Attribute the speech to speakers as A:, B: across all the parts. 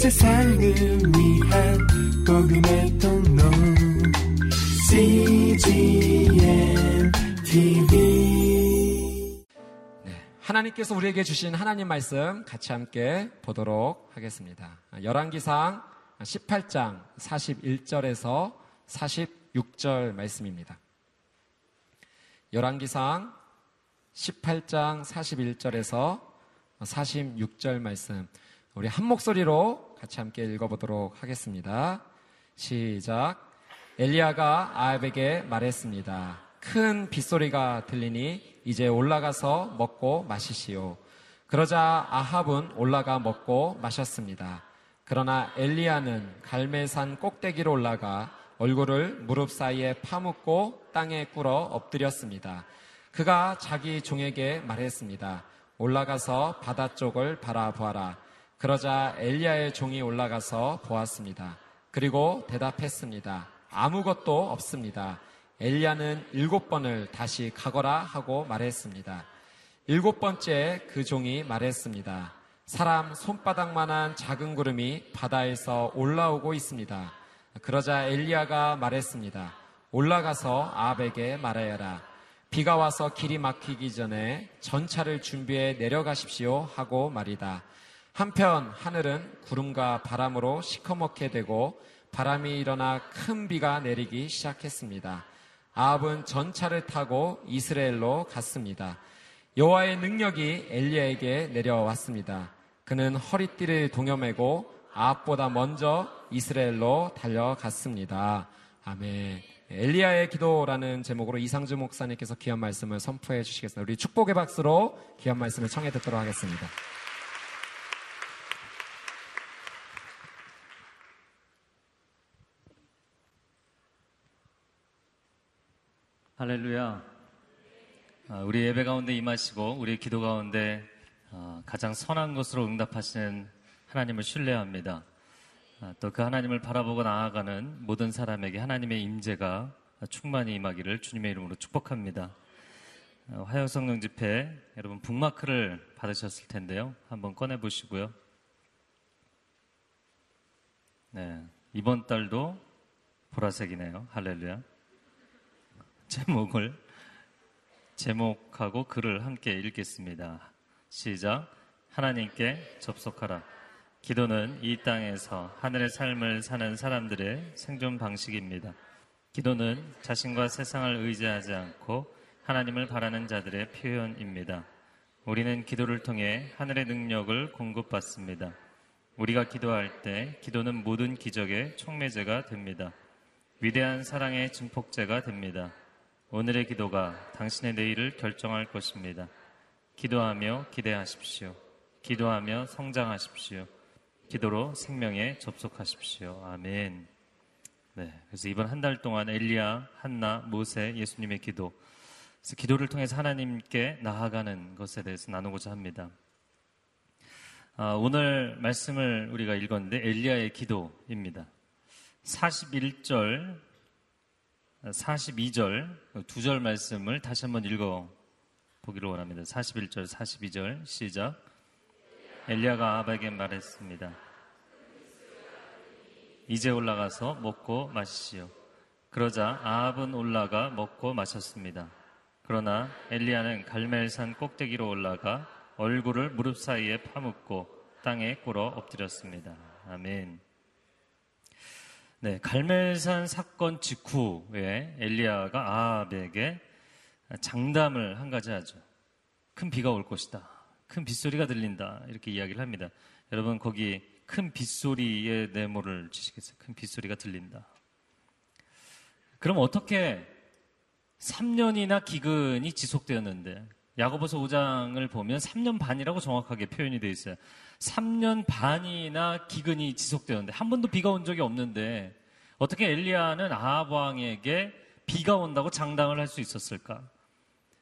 A: 세상을 위한 복음의 통로 CGM TV
B: 네, 하나님께서 우리에게 주신 하나님 말씀 같이 함께 보도록 하겠습니다. 열왕기상 18장 41절에서 46절 말씀입니다. 열왕기상 18장 41절에서 46절 말씀 우리 한 목소리로 같이 함께 읽어보도록 하겠습니다. 시작. 엘리야가 아합에게 말했습니다. 큰 빗소리가 들리니 이제 올라가서 먹고 마시시오. 그러자 아합은 올라가 먹고 마셨습니다. 그러나 엘리야는 갈멜산 꼭대기로 올라가 얼굴을 무릎 사이에 파묻고 땅에 꿇어 엎드렸습니다. 그가 자기 종에게 말했습니다. 올라가서 바다 쪽을 바라보아라. 그러자 엘리야의 종이 올라가서 보았습니다. 그리고 대답했습니다. 아무것도 없습니다. 엘리야는 일곱 번을 다시 가거라 하고 말했습니다. 일곱 번째 그 종이 말했습니다. 사람 손바닥만한 작은 구름이 바다에서 올라오고 있습니다. 그러자 엘리야가 말했습니다. 올라가서 아합에게 말하여라. 비가 와서 길이 막히기 전에 전차를 준비해 내려가십시오 하고 말이다. 한편 하늘은 구름과 바람으로 시커멓게 되고 바람이 일어나 큰 비가 내리기 시작했습니다. 아합은 전차를 타고 이스라엘로 갔습니다. 여호와의 능력이 엘리야에게 내려왔습니다. 그는 허리띠를 동여매고 아합보다 먼저 이스라엘로 달려갔습니다. 아멘. 엘리야의 기도라는 제목으로 이상주 목사님께서 귀한 말씀을 선포해 주시겠습니다. 우리 축복의 박수로 귀한 말씀을 청해 듣도록 하겠습니다.
C: 할렐루야. 아, 우리 예배 가운데 임하시고 우리 기도 가운데 아, 가장 선한 것으로 응답하시는 하나님을 신뢰합니다. 아, 또그 하나님을 바라보고 나아가는 모든 사람에게 하나님의 임재가 충만히 임하기를 주님의 이름으로 축복합니다. 어, 화요 성령 집회 여러분 북마크를 받으셨을 텐데요. 한번 꺼내 보시고요. 네, 이번 달도 보라색이네요. 할렐루야. 제목을 제목하고 글을 함께 읽겠습니다. 시작. 하나님께 접속하라. 기도는 이 땅에서 하늘의 삶을 사는 사람들의 생존 방식입니다. 기도는 자신과 세상을 의지하지 않고 하나님을 바라는 자들의 표현입니다. 우리는 기도를 통해 하늘의 능력을 공급받습니다. 우리가 기도할 때 기도는 모든 기적의 촉매제가 됩니다. 위대한 사랑의 증폭제가 됩니다. 오늘의 기도가 당신의 내일을 결정할 것입니다. 기도하며 기대하십시오. 기도하며 성장하십시오. 기도로 생명에 접속하십시오. 아멘. 네. 그래서 이번 한 달 동안 엘리야, 한나, 모세, 예수님의 기도. 그래서 기도를 통해서 하나님께 나아가는 것에 대해서 나누고자 합니다. 아, 오늘 말씀을 우리가 읽었는데 엘리야의 기도입니다. 41절, 42절, 두 절 말씀을 다시 한번 읽어 보기를 원합니다. 41절, 42절 시작. 엘리야가 아합에게 말했습니다. 이제 올라가서 먹고 마시시오. 그러자 아합은 올라가 먹고 마셨습니다. 그러나 엘리야는 갈멜산 꼭대기로 올라가 얼굴을 무릎 사이에 파묻고 땅에 꿇어 엎드렸습니다. 아멘. 네, 갈멜산 사건 직후에 엘리야가 아합에게 장담을 한 가지 하죠. 큰 비가 올 것이다. 큰 빗소리가 들린다. 이렇게 이야기를 합니다. 여러분 거기 큰 빗소리의 네모를 치시겠어요? 큰 빗소리가 들린다. 그럼 어떻게 3년이나 기근이 지속되었는데 야고보서 5장을 보면 3년 반이라고 정확하게 표현이 되어 있어요. 3년 반이나 기근이 지속되었는데 한 번도 비가 온 적이 없는데 어떻게 엘리야는 아합 왕에게 비가 온다고 장담을 할 수 있었을까?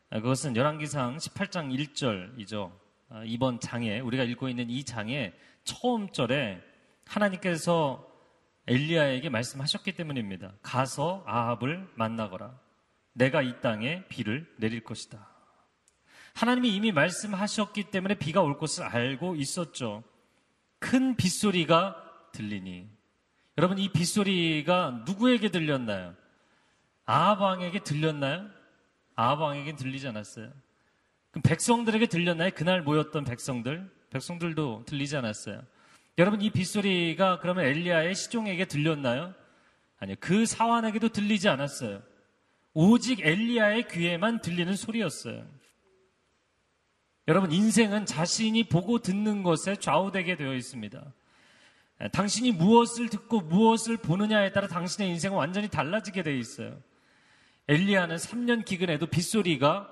C: 그것은 열왕기상 18장 1절이죠. 아, 이번 장에 우리가 읽고 있는 이 장에 처음 절에 하나님께서 엘리야에게 말씀하셨기 때문입니다. 가서 아합을 만나거라. 내가 이 땅에 비를 내릴 것이다. 하나님이 이미 말씀하셨기 때문에 비가 올 것을 알고 있었죠. 큰 빗소리가 들리니. 여러분 이 빗소리가 누구에게 들렸나요? 아합 왕에게 들렸나요? 아합 왕에게 들리지 않았어요. 그럼 백성들에게 들렸나요? 그날 모였던 백성들? 백성들도 들리지 않았어요. 여러분 이 빗소리가 그러면 엘리야의 시종에게 들렸나요? 아니요. 그 사환에게도 들리지 않았어요. 오직 엘리야의 귀에만 들리는 소리였어요. 여러분 인생은 자신이 보고 듣는 것에 좌우되게 되어 있습니다. 당신이 무엇을 듣고 무엇을 보느냐에 따라 당신의 인생은 완전히 달라지게 되어 있어요. 엘리야는 3년 기근에도 빗소리가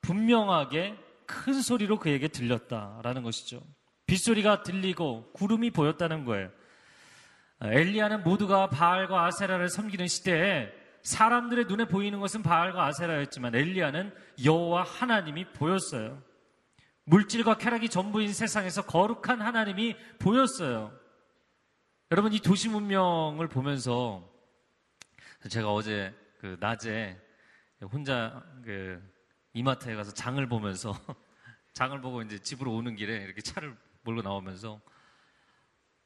C: 분명하게 큰 소리로 그에게 들렸다라는 것이죠. 빗소리가 들리고 구름이 보였다는 거예요. 엘리야는 모두가 바알과 아세라를 섬기는 시대에 사람들의 눈에 보이는 것은 바알과 아세라였지만 엘리야는 여호와 하나님이 보였어요. 물질과 쾌락이 전부인 세상에서 거룩한 하나님이 보였어요. 여러분 이 도시 문명을 보면서 제가 어제 그 낮에 혼자 그 이마트에 가서 장을 보면서 장을 보고 이제 집으로 오는 길에 이렇게 차를 몰고 나오면서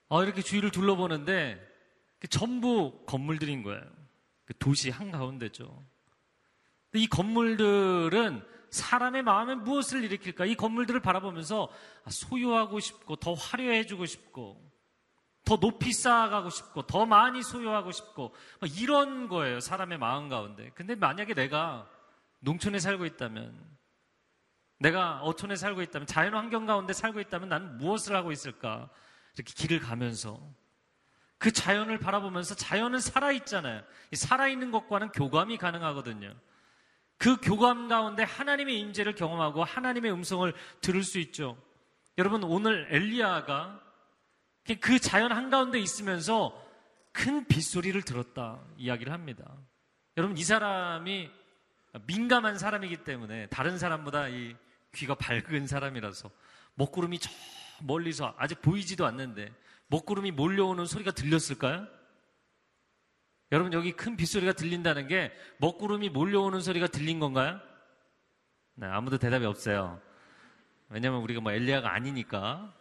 C: 아 이렇게 주위를 둘러보는데 전부 건물들인 거예요. 그 도시 한가운데죠. 이 건물들은 사람의 마음에 무엇을 일으킬까? 이 건물들을 바라보면서 아, 소유하고 싶고 더 화려해지고 싶고 더 높이 쌓아가고 싶고 더 많이 소유하고 싶고 이런 거예요. 사람의 마음 가운데. 근데 만약에 내가 농촌에 살고 있다면 내가 어촌에 살고 있다면 자연 환경 가운데 살고 있다면 나는 무엇을 하고 있을까? 이렇게 길을 가면서 그 자연을 바라보면서 자연은 살아있잖아요. 살아있는 것과는 교감이 가능하거든요. 그 교감 가운데 하나님의 임재를 경험하고 하나님의 음성을 들을 수 있죠. 여러분 오늘 엘리야가 그 자연 한가운데 있으면서 큰 빗소리를 들었다 이야기를 합니다. 여러분 이 사람이 민감한 사람이기 때문에 다른 사람보다 이 귀가 밝은 사람이라서 먹구름이 저 멀리서 아직 보이지도 않는데 먹구름이 몰려오는 소리가 들렸을까요? 여러분 여기 큰 빗소리가 들린다는 게 먹구름이 몰려오는 소리가 들린 건가요? 네, 아무도 대답이 없어요. 왜냐면 우리가 뭐 엘리야가 아니니까.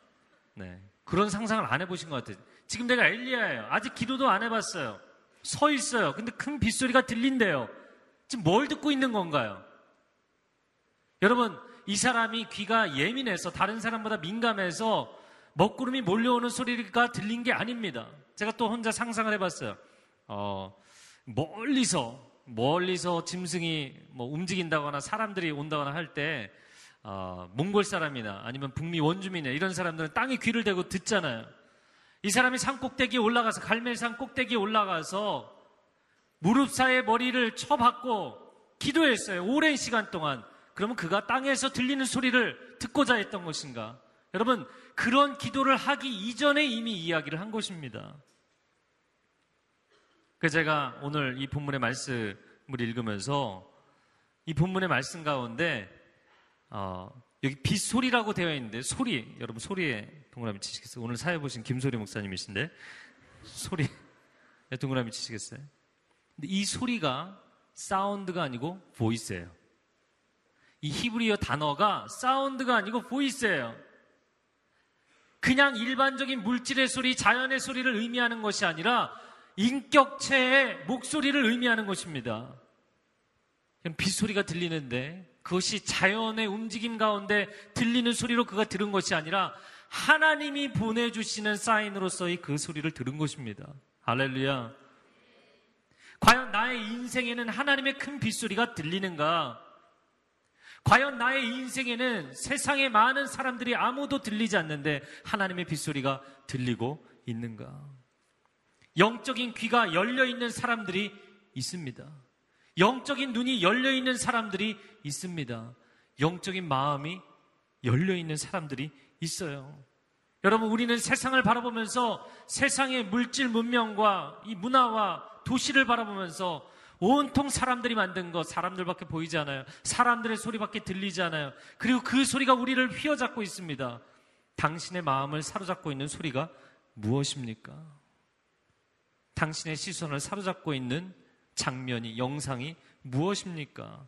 C: 네. 그런 상상을 안 해보신 것 같아요. 지금 내가 엘리야예요. 아직 기도도 안 해봤어요. 서 있어요. 근데 큰 빗소리가 들린대요. 지금 뭘 듣고 있는 건가요? 여러분, 이 사람이 귀가 예민해서 다른 사람보다 민감해서 먹구름이 몰려오는 소리가 들린 게 아닙니다. 제가 또 혼자 상상을 해봤어요. 어, 멀리서, 멀리서 짐승이 뭐 움직인다거나 사람들이 온다거나 할 때, 어, 몽골 사람이나 아니면 북미 원주민이나 이런 사람들은 땅에 귀를 대고 듣잖아요. 이 사람이 산 꼭대기에 올라가서, 갈멜산 꼭대기에 올라가서 무릎 사이에 머리를 쳐박고 기도했어요. 오랜 시간 동안. 그러면 그가 땅에서 들리는 소리를 듣고자 했던 것인가? 여러분, 그런 기도를 하기 이전에 이미 이야기를 한 것입니다. 그 제가 오늘 이 본문의 말씀을 읽으면서 이 본문의 말씀 가운데 어, 여기 빗소리라고 되어 있는데 소리 여러분 소리에 동그라미 치시겠어요? 오늘 사회 보신 김소리 목사님이신데 소리 동그라미 치시겠어요? 근데 이 소리가 사운드가 아니고 보이스예요. 이 히브리어 단어가 사운드가 아니고 보이스예요. 그냥 일반적인 물질의 소리, 자연의 소리를 의미하는 것이 아니라 인격체의 목소리를 의미하는 것입니다. 빗소리가 들리는데 그것이 자연의 움직임 가운데 들리는 소리로 그가 들은 것이 아니라 하나님이 보내주시는 사인으로서의 그 소리를 들은 것입니다. 할렐루야. 과연 나의 인생에는 하나님의 큰 빗소리가 들리는가? 과연 나의 인생에는 세상의 많은 사람들이 아무도 들리지 않는데 하나님의 빗소리가 들리고 있는가? 영적인 귀가 열려 있는 사람들이 있습니다. 영적인 눈이 열려 있는 사람들이 있습니다. 영적인 마음이 열려 있는 사람들이 있어요. 여러분, 우리는 세상을 바라보면서 세상의 물질 문명과 이 문화와 도시를 바라보면서 온통 사람들이 만든 것, 사람들밖에 보이지 않아요. 사람들의 소리밖에 들리지 않아요. 그리고 그 소리가 우리를 휘어잡고 있습니다. 당신의 마음을 사로잡고 있는 소리가 무엇입니까? 당신의 시선을 사로잡고 있는 장면이, 영상이 무엇입니까?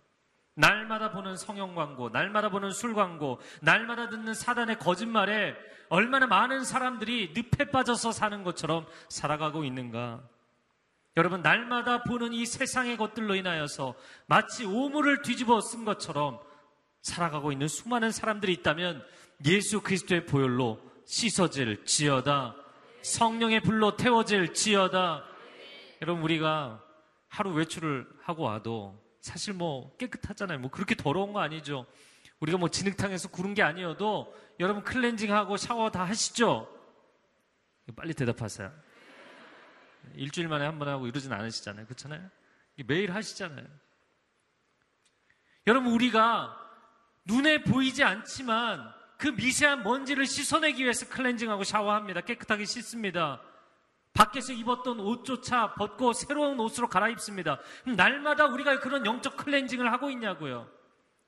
C: 날마다 보는 성형 광고, 날마다 보는 술 광고, 날마다 듣는 사단의 거짓말에 얼마나 많은 사람들이 늪에 빠져서 사는 것처럼 살아가고 있는가? 여러분, 날마다 보는 이 세상의 것들로 인하여서 마치 오물을 뒤집어 쓴 것처럼 살아가고 있는 수많은 사람들이 있다면 예수 그리스도의 보혈로 씻어질 지어다. 성령의 불로 태워질 지어다. 여러분, 우리가 하루 외출을 하고 와도 사실 뭐 깨끗하잖아요. 뭐 그렇게 더러운 거 아니죠. 우리가 뭐 진흙탕에서 구른 게 아니어도 여러분 클렌징하고 샤워 다 하시죠? 빨리 대답하세요. 일주일 만에 한 번 하고 이러진 않으시잖아요. 그렇잖아요? 매일 하시잖아요. 여러분, 우리가 눈에 보이지 않지만 그 미세한 먼지를 씻어내기 위해서 클렌징하고 샤워합니다. 깨끗하게 씻습니다. 밖에서 입었던 옷조차 벗고 새로운 옷으로 갈아입습니다. 날마다 우리가 그런 영적 클렌징을 하고 있냐고요.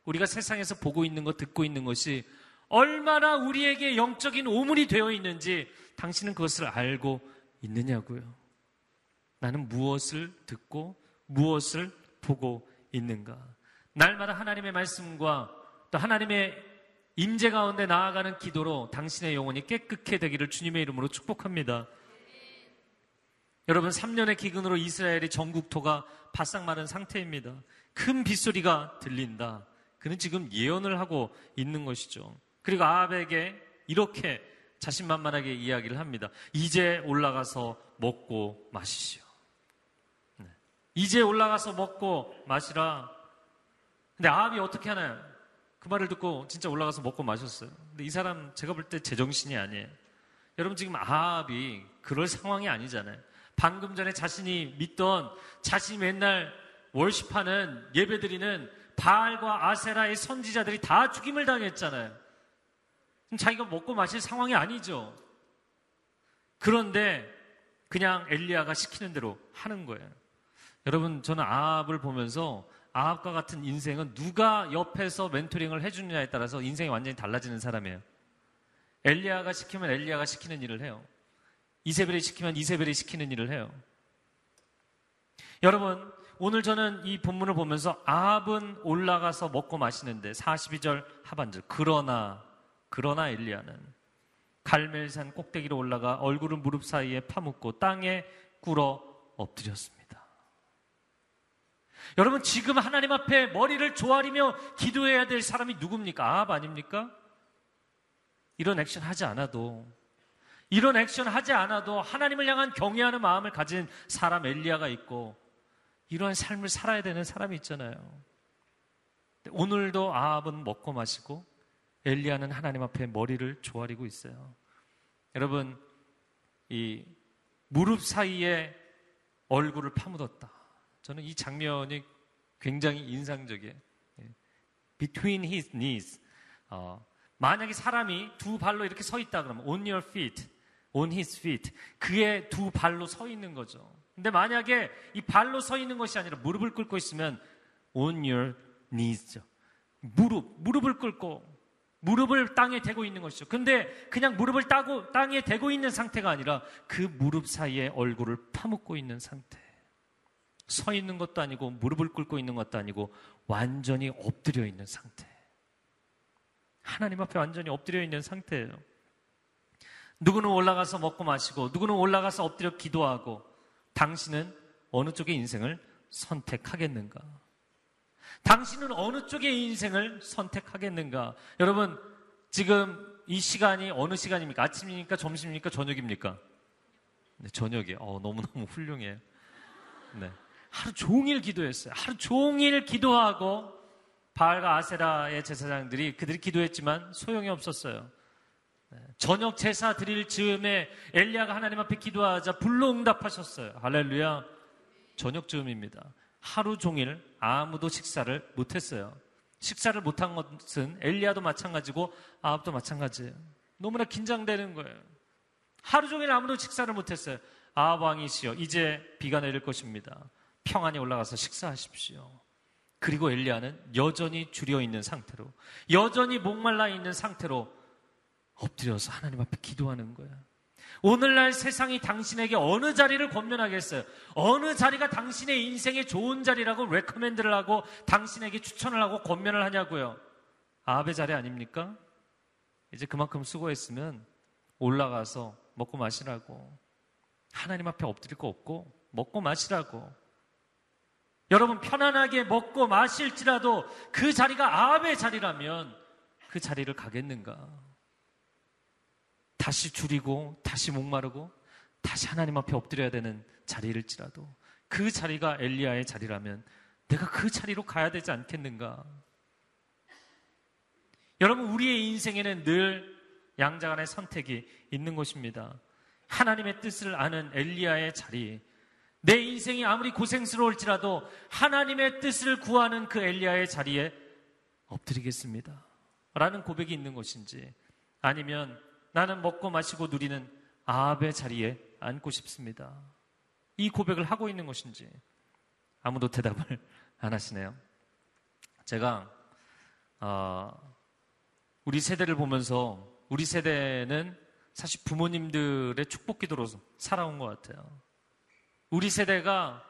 C: 우리가 세상에서 보고 있는 것, 듣고 있는 것이 얼마나 우리에게 영적인 오물이 되어 있는지 당신은 그것을 알고 있느냐고요. 나는 무엇을 듣고 무엇을 보고 있는가? 날마다 하나님의 말씀과 또 하나님의 임재 가운데 나아가는 기도로 당신의 영혼이 깨끗해 되기를 주님의 이름으로 축복합니다. 여러분 3년의 기근으로 이스라엘의 전국토가 바싹 마른 상태입니다. 큰 빗소리가 들린다. 그는 지금 예언을 하고 있는 것이죠. 그리고 아합에게 이렇게 자신만만하게 이야기를 합니다. 이제 올라가서 먹고 마시시오. 네. 이제 올라가서 먹고 마시라. 근데 아합이 어떻게 하나요? 그 말을 듣고 진짜 올라가서 먹고 마셨어요. 근데 이 사람 제가 볼 때 제정신이 아니에요. 여러분 지금 아합이 그럴 상황이 아니잖아요. 방금 전에 자신이 믿던 자신이 맨날 월십하는 예배드리는 바알과 아세라의 선지자들이 다 죽임을 당했잖아요. 자기가 먹고 마실 상황이 아니죠. 그런데 그냥 엘리야가 시키는 대로 하는 거예요. 여러분 저는 아합을 보면서 아합과 같은 인생은 누가 옆에서 멘토링을 해주느냐에 따라서 인생이 완전히 달라지는 사람이에요. 엘리야가 시키면 엘리야가 시키는 일을 해요. 이세벨이 시키면 이세벨이 시키는 일을 해요. 여러분, 오늘 저는 이 본문을 보면서 아합은 올라가서 먹고 마시는데 42절 하반절 그러나 그러나 엘리야는 갈멜산 꼭대기로 올라가 얼굴을 무릎 사이에 파묻고 땅에 꿇어 엎드렸습니다. 여러분 지금 하나님 앞에 머리를 조아리며 기도해야 될 사람이 누굽니까? 아합 아닙니까? 이런 액션 하지 않아도 이런 액션 하지 않아도 하나님을 향한 경외하는 마음을 가진 사람 엘리야가 있고 이러한 삶을 살아야 되는 사람이 있잖아요. 오늘도 아합은 먹고 마시고 엘리야는 하나님 앞에 머리를 조아리고 있어요. 여러분 이 무릎 사이에 얼굴을 파묻었다. 저는 이 장면이 굉장히 인상적이에요. 예. Between his knees. 어, 만약에 사람이 두 발로 이렇게 서 있다 그러면 on your feet, on his feet. 그의 두 발로 서 있는 거죠. 근데 만약에 이 발로 서 있는 것이 아니라 무릎을 꿇고 있으면 on your knees죠. 무릎, 무릎을 꿇고 무릎을 땅에 대고 있는 것이죠. 근데 그냥 무릎을 따고 땅에 대고 있는 상태가 아니라 그 무릎 사이에 얼굴을 파묻고 있는 상태. 서 있는 것도 아니고 무릎을 꿇고 있는 것도 아니고 완전히 엎드려 있는 상태. 하나님 앞에 완전히 엎드려 있는 상태예요. 누구는 올라가서 먹고 마시고 누구는 올라가서 엎드려 기도하고 당신은 어느 쪽의 인생을 선택하겠는가? 당신은 어느 쪽의 인생을 선택하겠는가? 여러분, 지금 이 시간이 어느 시간입니까? 아침입니까? 점심입니까? 저녁입니까? 네, 저녁이에요. 어, 너무너무 훌륭해요. 네. 하루 종일 기도했어요. 하루 종일 기도하고 바알과 아세라의 제사장들이 그들이 기도했지만 소용이 없었어요. 네, 저녁 제사 드릴 즈음에 엘리야가 하나님 앞에 기도하자 불로 응답하셨어요. 할렐루야. 저녁 즈음입니다. 하루 종일 아무도 식사를 못했어요. 식사를 못한 것은 엘리야도 마찬가지고 아합도 마찬가지예요. 너무나 긴장되는 거예요. 하루 종일 아무도 식사를 못했어요. 아합 왕이시여 이제 비가 내릴 것입니다. 평안히 올라가서 식사하십시오. 그리고 엘리야는 여전히 줄여 있는 상태로, 여전히 목말라 있는 상태로 엎드려서 하나님 앞에 기도하는 거야. 오늘날 세상이 당신에게 어느 자리를 권면하겠어요? 어느 자리가 당신의 인생의 좋은 자리라고 레커멘드를 하고 당신에게 추천을 하고 권면을 하냐고요? 아합의 자리 아닙니까? 이제 그만큼 수고했으면 올라가서 먹고 마시라고. 하나님 앞에 엎드릴 거 없고 먹고 마시라고. 여러분 편안하게 먹고 마실지라도 그 자리가 아합의 자리라면 그 자리를 가겠는가? 다시 줄이고 다시 목마르고 다시 하나님 앞에 엎드려야 되는 자리일지라도 그 자리가 엘리야의 자리라면 내가 그 자리로 가야 되지 않겠는가? 여러분 우리의 인생에는 늘 양자간의 선택이 있는 것입니다. 하나님의 뜻을 아는 엘리야의 자리, 내 인생이 아무리 고생스러울지라도 하나님의 뜻을 구하는 그 엘리야의 자리에 엎드리겠습니다. 라는 고백이 있는 것인지 아니면 나는 먹고 마시고 누리는 아합의 자리에 앉고 싶습니다. 이 고백을 하고 있는 것인지 아무도 대답을 안 하시네요. 제가 어, 우리 세대를 보면서 우리 세대는 사실 부모님들의 축복 기도로 살아온 것 같아요. 우리 세대가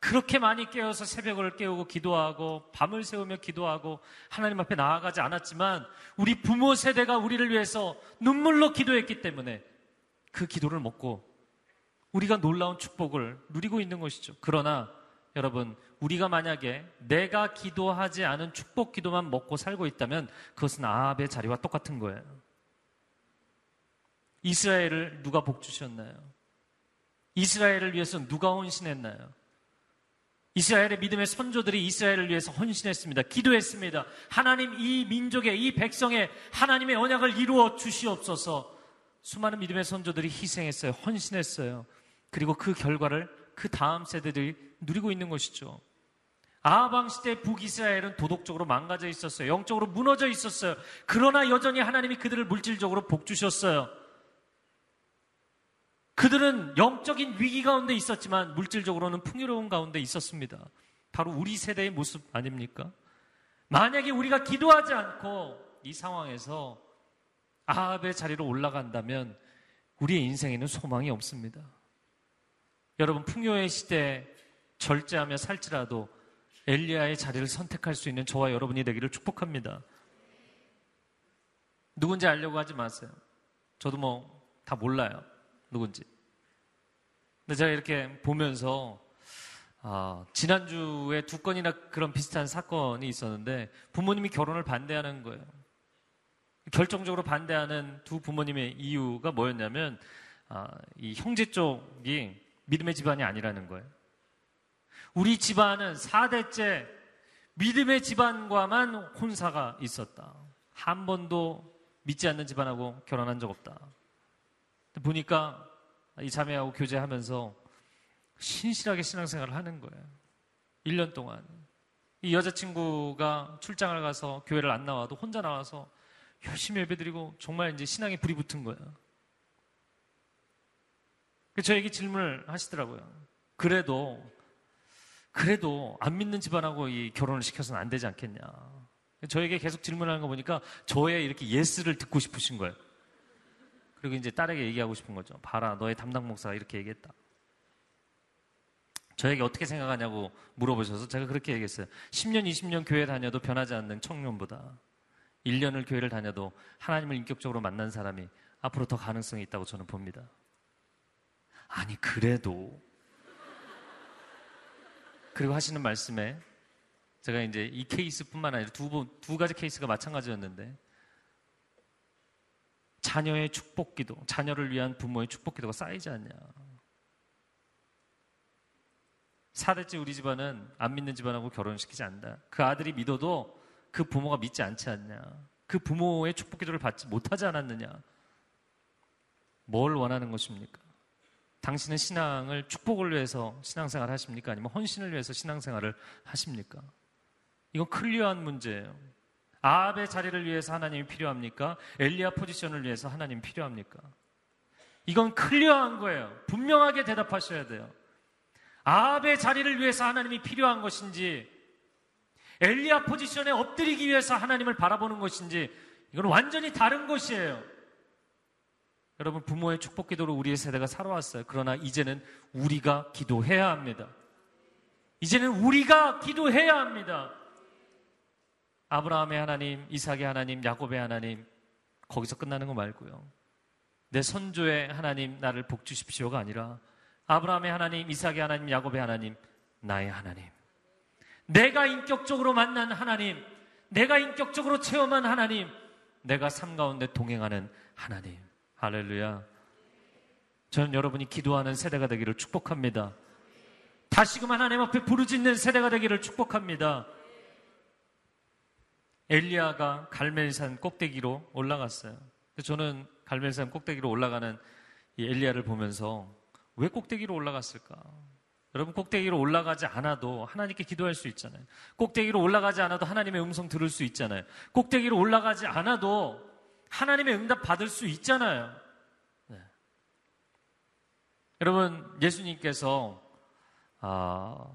C: 그렇게 많이 깨어서 새벽을 깨우고 기도하고 밤을 새우며 기도하고 하나님 앞에 나아가지 않았지만 우리 부모 세대가 우리를 위해서 눈물로 기도했기 때문에 그 기도를 먹고 우리가 놀라운 축복을 누리고 있는 것이죠. 그러나 여러분, 우리가 만약에 내가 기도하지 않은 축복 기도만 먹고 살고 있다면 그것은 아합의 자리와 똑같은 거예요. 이스라엘을 누가 복 주셨나요? 이스라엘을 위해서 누가 헌신했나요? 이스라엘의 믿음의 선조들이 이스라엘을 위해서 헌신했습니다. 기도했습니다. 하나님 이 민족의 이 백성의 하나님의 언약을 이루어 주시옵소서. 수많은 믿음의 선조들이 희생했어요. 헌신했어요. 그리고 그 결과를 그 다음 세대들이 누리고 있는 것이죠. 아방 시대 북이스라엘은 도덕적으로 망가져 있었어요. 영적으로 무너져 있었어요. 그러나 여전히 하나님이 그들을 물질적으로 복 주셨어요. 그들은 영적인 위기 가운데 있었지만 물질적으로는 풍요로운 가운데 있었습니다. 바로 우리 세대의 모습 아닙니까? 만약에 우리가 기도하지 않고 이 상황에서 아합의 자리로 올라간다면 우리의 인생에는 소망이 없습니다. 여러분 풍요의 시대에 절제하며 살지라도 엘리야의 자리를 선택할 수 있는 저와 여러분이 되기를 축복합니다. 누군지 알려고 하지 마세요. 저도 뭐 다 몰라요. 누군지. 근데 제가 이렇게 보면서 아, 지난주에 두 건이나 그런 비슷한 사건이 있었는데 부모님이 결혼을 반대하는 거예요. 결정적으로 반대하는 두 부모님의 이유가 뭐였냐면 아, 이 형제 쪽이 믿음의 집안이 아니라는 거예요. 우리 집안은 4대째 믿음의 집안과만 혼사가 있었다. 한 번도 믿지 않는 집안하고 결혼한 적 없다. 보니까 이 자매하고 교제하면서 신실하게 신앙생활을 하는 거예요. 1년 동안. 이 여자친구가 출장을 가서 교회를 안 나와도 혼자 나와서 열심히 예배드리고 정말 이제 신앙에 불이 붙은 거예요. 저에게 질문을 하시더라고요. 그래도, 그래도 안 믿는 집안하고 이 결혼을 시켜서는 안 되지 않겠냐. 저에게 계속 질문하는 거 보니까 저의 이렇게 예스를 듣고 싶으신 거예요. 그리고 이제 딸에게 얘기하고 싶은 거죠. 봐라, 너의 담당 목사가 이렇게 얘기했다. 저에게 어떻게 생각하냐고 물어보셔서 제가 그렇게 얘기했어요. 10년, 20년 교회 다녀도 변하지 않는 청년보다 1년을 교회를 다녀도 하나님을 인격적으로 만난 사람이 앞으로 더 가능성이 있다고 저는 봅니다. 아니, 그래도. 그리고 하시는 말씀에 제가 이제 이 케이스뿐만 아니라 두, 두 가지 케이스가 마찬가지였는데 자녀의 축복 기도, 자녀를 위한 부모의 축복 기도가 쌓이지 않냐. 4대째 우리 집안은 안 믿는 집안하고 결혼시키지 않는다. 그 아들이 믿어도 그 부모가 믿지 않지 않냐. 그 부모의 축복 기도를 받지 못하지 않았느냐. 뭘 원하는 것입니까? 당신은 신앙을 축복을 위해서 신앙생활을 하십니까? 아니면 헌신을 위해서 신앙생활을 하십니까? 이건 clear한 문제예요. 아합의 자리를 위해서 하나님이 필요합니까? 엘리야 포지션을 위해서 하나님이 필요합니까? 이건 clear한 거예요. 분명하게 대답하셔야 돼요. 아합의 자리를 위해서 하나님이 필요한 것인지, 엘리야 포지션에 엎드리기 위해서 하나님을 바라보는 것인지, 이건 완전히 다른 것이에요. 여러분 부모의 축복 기도로 우리의 세대가 살아왔어요. 그러나 이제는 우리가 기도해야 합니다. 이제는 우리가 기도해야 합니다. 아브라함의 하나님, 이삭의 하나님, 야곱의 하나님 거기서 끝나는 거 말고요. 내 선조의 하나님 나를 복 주십시오가 아니라 아브라함의 하나님, 이삭의 하나님, 야곱의 하나님, 나의 하나님. 내가 인격적으로 만난 하나님, 내가 인격적으로 체험한 하나님, 내가 삶 가운데 동행하는 하나님. 할렐루야. 저는 여러분이 기도하는 세대가 되기를 축복합니다. 다시금 하나님 앞에 부르짖는 세대가 되기를 축복합니다. 엘리야가 갈멜산 꼭대기로 올라갔어요. 저는 갈멜산 꼭대기로 올라가는 이 엘리야를 보면서 왜 꼭대기로 올라갔을까? 여러분 꼭대기로 올라가지 않아도 하나님께 기도할 수 있잖아요. 꼭대기로 올라가지 않아도 하나님의 음성 들을 수 있잖아요. 꼭대기로 올라가지 않아도 하나님의 응답 받을 수 있잖아요. 네. 여러분 예수님께서 아,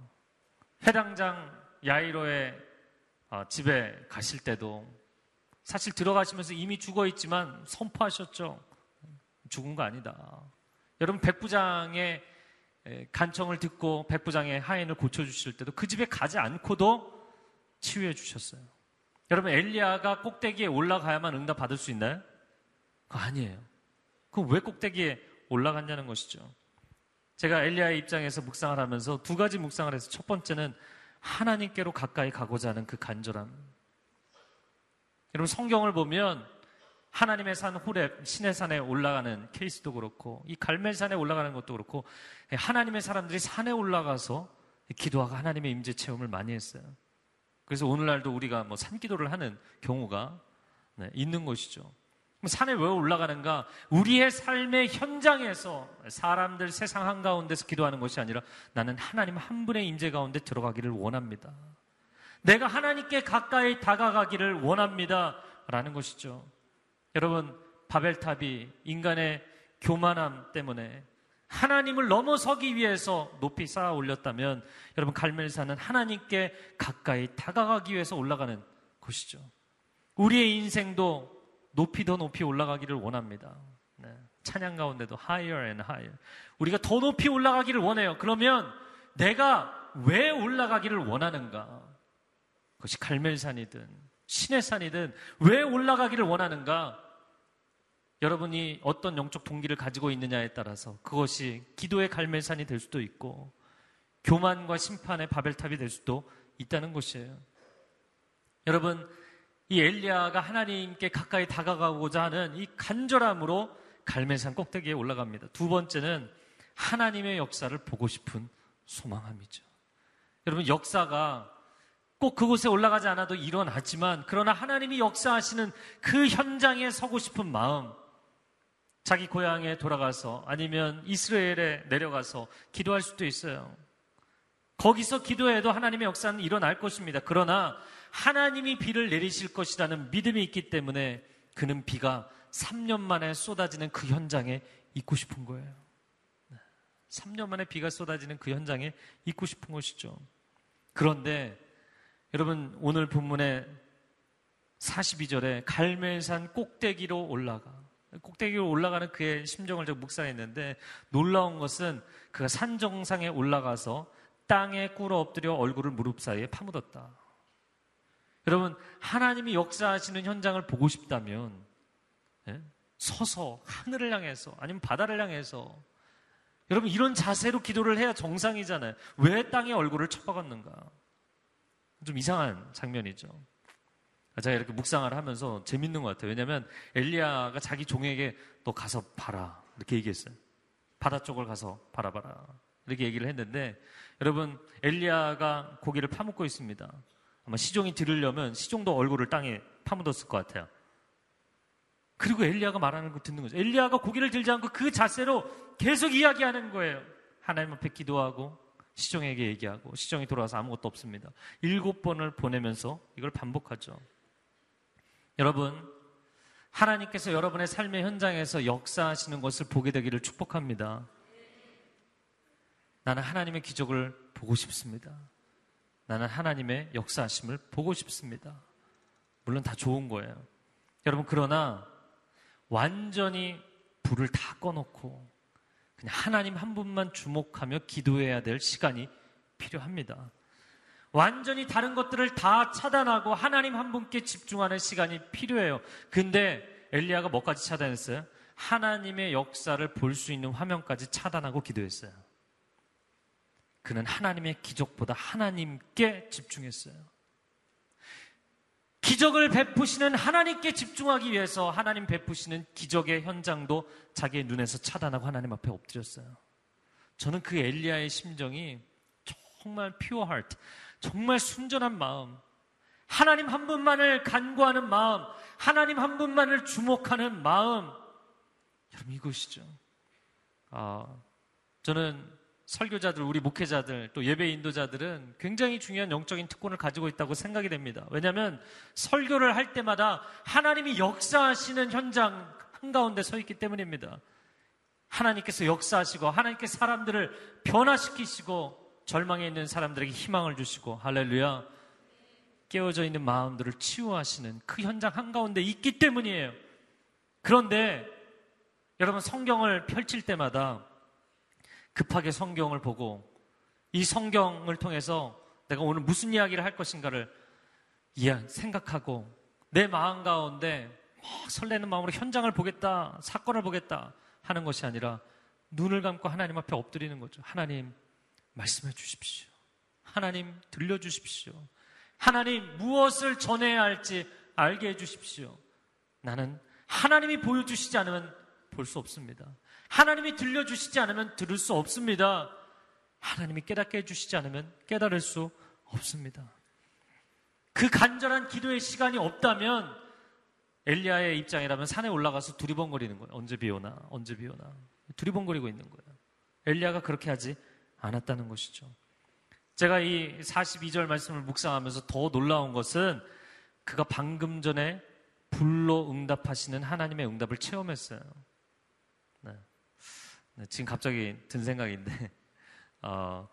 C: 해당장 야이로의 아, 집에 가실 때도 사실 들어가시면서 이미 죽어 있지만 선포하셨죠. 죽은 거 아니다. 여러분 백부장의 간청을 듣고 백부장의 하인을 고쳐 주실 때도 그 집에 가지 않고도 치유해 주셨어요. 여러분 엘리야가 꼭대기에 올라가야만 응답 받을 수 있나요? 그거 아니에요. 그럼 왜 꼭대기에 올라갔냐는 것이죠. 제가 엘리야의 입장에서 묵상을 하면서 두 가지 묵상을 해서 첫 번째는 하나님께로 가까이 가고자 하는 그 간절함. 여러분 성경을 보면 하나님의 산 호렙 신의 산에 올라가는 케이스도 그렇고 이 갈멜산에 올라가는 것도 그렇고 하나님의 사람들이 산에 올라가서 기도하고 하나님의 임재 체험을 많이 했어요. 그래서 오늘날도 우리가 뭐 산기도를 하는 경우가 네, 있는 것이죠. 산에 왜 올라가는가? 우리의 삶의 현장에서 사람들 세상 한가운데서 기도하는 것이 아니라 나는 하나님 한 분의 임재 가운데 들어가기를 원합니다. 내가 하나님께 가까이 다가가기를 원합니다. 라는 것이죠. 여러분, 바벨탑이 인간의 교만함 때문에 하나님을 넘어서기 위해서 높이 쌓아 올렸다면 여러분 갈멜산은 하나님께 가까이 다가가기 위해서 올라가는 곳이죠. 우리의 인생도 높이 더 높이 올라가기를 원합니다. 네. 찬양 가운데도 higher and higher. 우리가 더 높이 올라가기를 원해요. 그러면 내가 왜 올라가기를 원하는가? 그것이 갈멜산이든 신의 산이든 왜 올라가기를 원하는가? 여러분이 어떤 영적 동기를 가지고 있느냐에 따라서 그것이 기도의 갈멜산이 될 수도 있고 교만과 심판의 바벨탑이 될 수도 있다는 것이에요. 여러분 이 엘리야가 하나님께 가까이 다가가고자 하는 이 간절함으로 갈멜산 꼭대기에 올라갑니다. 두 번째는 하나님의 역사를 보고 싶은 소망함이죠. 여러분 역사가 꼭 그곳에 올라가지 않아도 일어났지만 그러나 하나님이 역사하시는 그 현장에 서고 싶은 마음 자기 고향에 돌아가서 아니면 이스라엘에 내려가서 기도할 수도 있어요. 거기서 기도해도 하나님의 역사는 일어날 것입니다. 그러나 하나님이 비를 내리실 것이라는 믿음이 있기 때문에 그는 비가 3년 만에 쏟아지는 그 현장에 있고 싶은 거예요. 3년 만에 비가 쏟아지는 그 현장에 있고 싶은 것이죠. 그런데 여러분 오늘 본문의 42절에 갈멜산 꼭대기로 올라가 꼭대기로 올라가는 그의 심정을 제가 묵상했는데 놀라운 것은 그가 산 정상에 올라가서 땅에 꿇어 엎드려 얼굴을 무릎 사이에 파묻었다. 여러분 하나님이 역사하시는 현장을 보고 싶다면 예? 서서 하늘을 향해서 아니면 바다를 향해서 여러분 이런 자세로 기도를 해야 정상이잖아요. 왜 땅에 얼굴을 쳐박았는가? 좀 이상한 장면이죠. 제가 이렇게 묵상을 하면서 재밌는 것 같아요. 왜냐하면 엘리야가 자기 종에게 너 가서 봐라 이렇게 얘기했어요. 바다 쪽을 가서 바라봐라 이렇게 얘기를 했는데 여러분 엘리야가 고기를 파묻고 있습니다. 아마 시종이 들으려면 시종도 얼굴을 땅에 파묻었을 것 같아요. 그리고 엘리야가 말하는 거 듣는 거죠. 엘리야가 고기를 들지 않고 그 자세로 계속 이야기하는 거예요. 하나님 앞에 기도하고 시종에게 얘기하고 시종이 돌아와서 아무것도 없습니다. 일곱 번을 보내면서 이걸 반복하죠. 여러분, 하나님께서 여러분의 삶의 현장에서 역사하시는 것을 보게 되기를 축복합니다. 나는 하나님의 기적을 보고 싶습니다. 나는 하나님의 역사하심을 보고 싶습니다. 물론 다 좋은 거예요. 여러분, 그러나 완전히 불을 다 꺼놓고 그냥 하나님 한 분만 주목하며 기도해야 될 시간이 필요합니다. 완전히 다른 것들을 다 차단하고 하나님 한 분께 집중하는 시간이 필요해요. 근데 엘리야가 뭐까지 차단했어요? 하나님의 역사를 볼 수 있는 화면까지 차단하고 기도했어요. 그는 하나님의 기적보다 하나님께 집중했어요. 기적을 베푸시는 하나님께 집중하기 위해서 하나님 베푸시는 기적의 현장도 자기의 눈에서 차단하고 하나님 앞에 엎드렸어요. 저는 그 엘리야의 심정이 정말 퓨어 하트, 정말 순전한 마음, 하나님 한 분만을 간구하는 마음, 하나님 한 분만을 주목하는 마음, 여러분 이것이죠. 아, 저는 설교자들, 우리 목회자들, 또 예배 인도자들은 굉장히 중요한 영적인 특권을 가지고 있다고 생각이 됩니다. 왜냐하면 설교를 할 때마다 하나님이 역사하시는 현장 한가운데 서 있기 때문입니다. 하나님께서 역사하시고 하나님께서 사람들을 변화시키시고 절망에 있는 사람들에게 희망을 주시고 할렐루야 깨어져 있는 마음들을 치유하시는 그 현장 한가운데 있기 때문이에요. 그런데 여러분 성경을 펼칠 때마다 급하게 성경을 보고 이 성경을 통해서 내가 오늘 무슨 이야기를 할 것인가를 생각하고 내 마음 가운데 막 설레는 마음으로 현장을 보겠다, 사건을 보겠다 하는 것이 아니라 눈을 감고 하나님 앞에 엎드리는 거죠. 하나님 말씀해 주십시오. 하나님 들려 주십시오. 하나님 무엇을 전해야 할지 알게 해 주십시오. 나는 하나님이 보여주시지 않으면 볼 수 없습니다. 하나님이 들려주시지 않으면 들을 수 없습니다. 하나님이 깨닫게 해주시지 않으면 깨달을 수 없습니다. 그 간절한 기도의 시간이 없다면 엘리야의 입장이라면 산에 올라가서 두리번거리는 거예요. 언제 비 오나, 언제 비 오나. 두리번거리고 있는 거예요. 엘리야가 그렇게 하지 않았다는 것이죠. 제가 이 42절 말씀을 묵상하면서 더 놀라운 것은 그가 방금 전에 불로 응답하시는 하나님의 응답을 체험했어요. 네. 네, 지금 갑자기 든 생각인데, 어,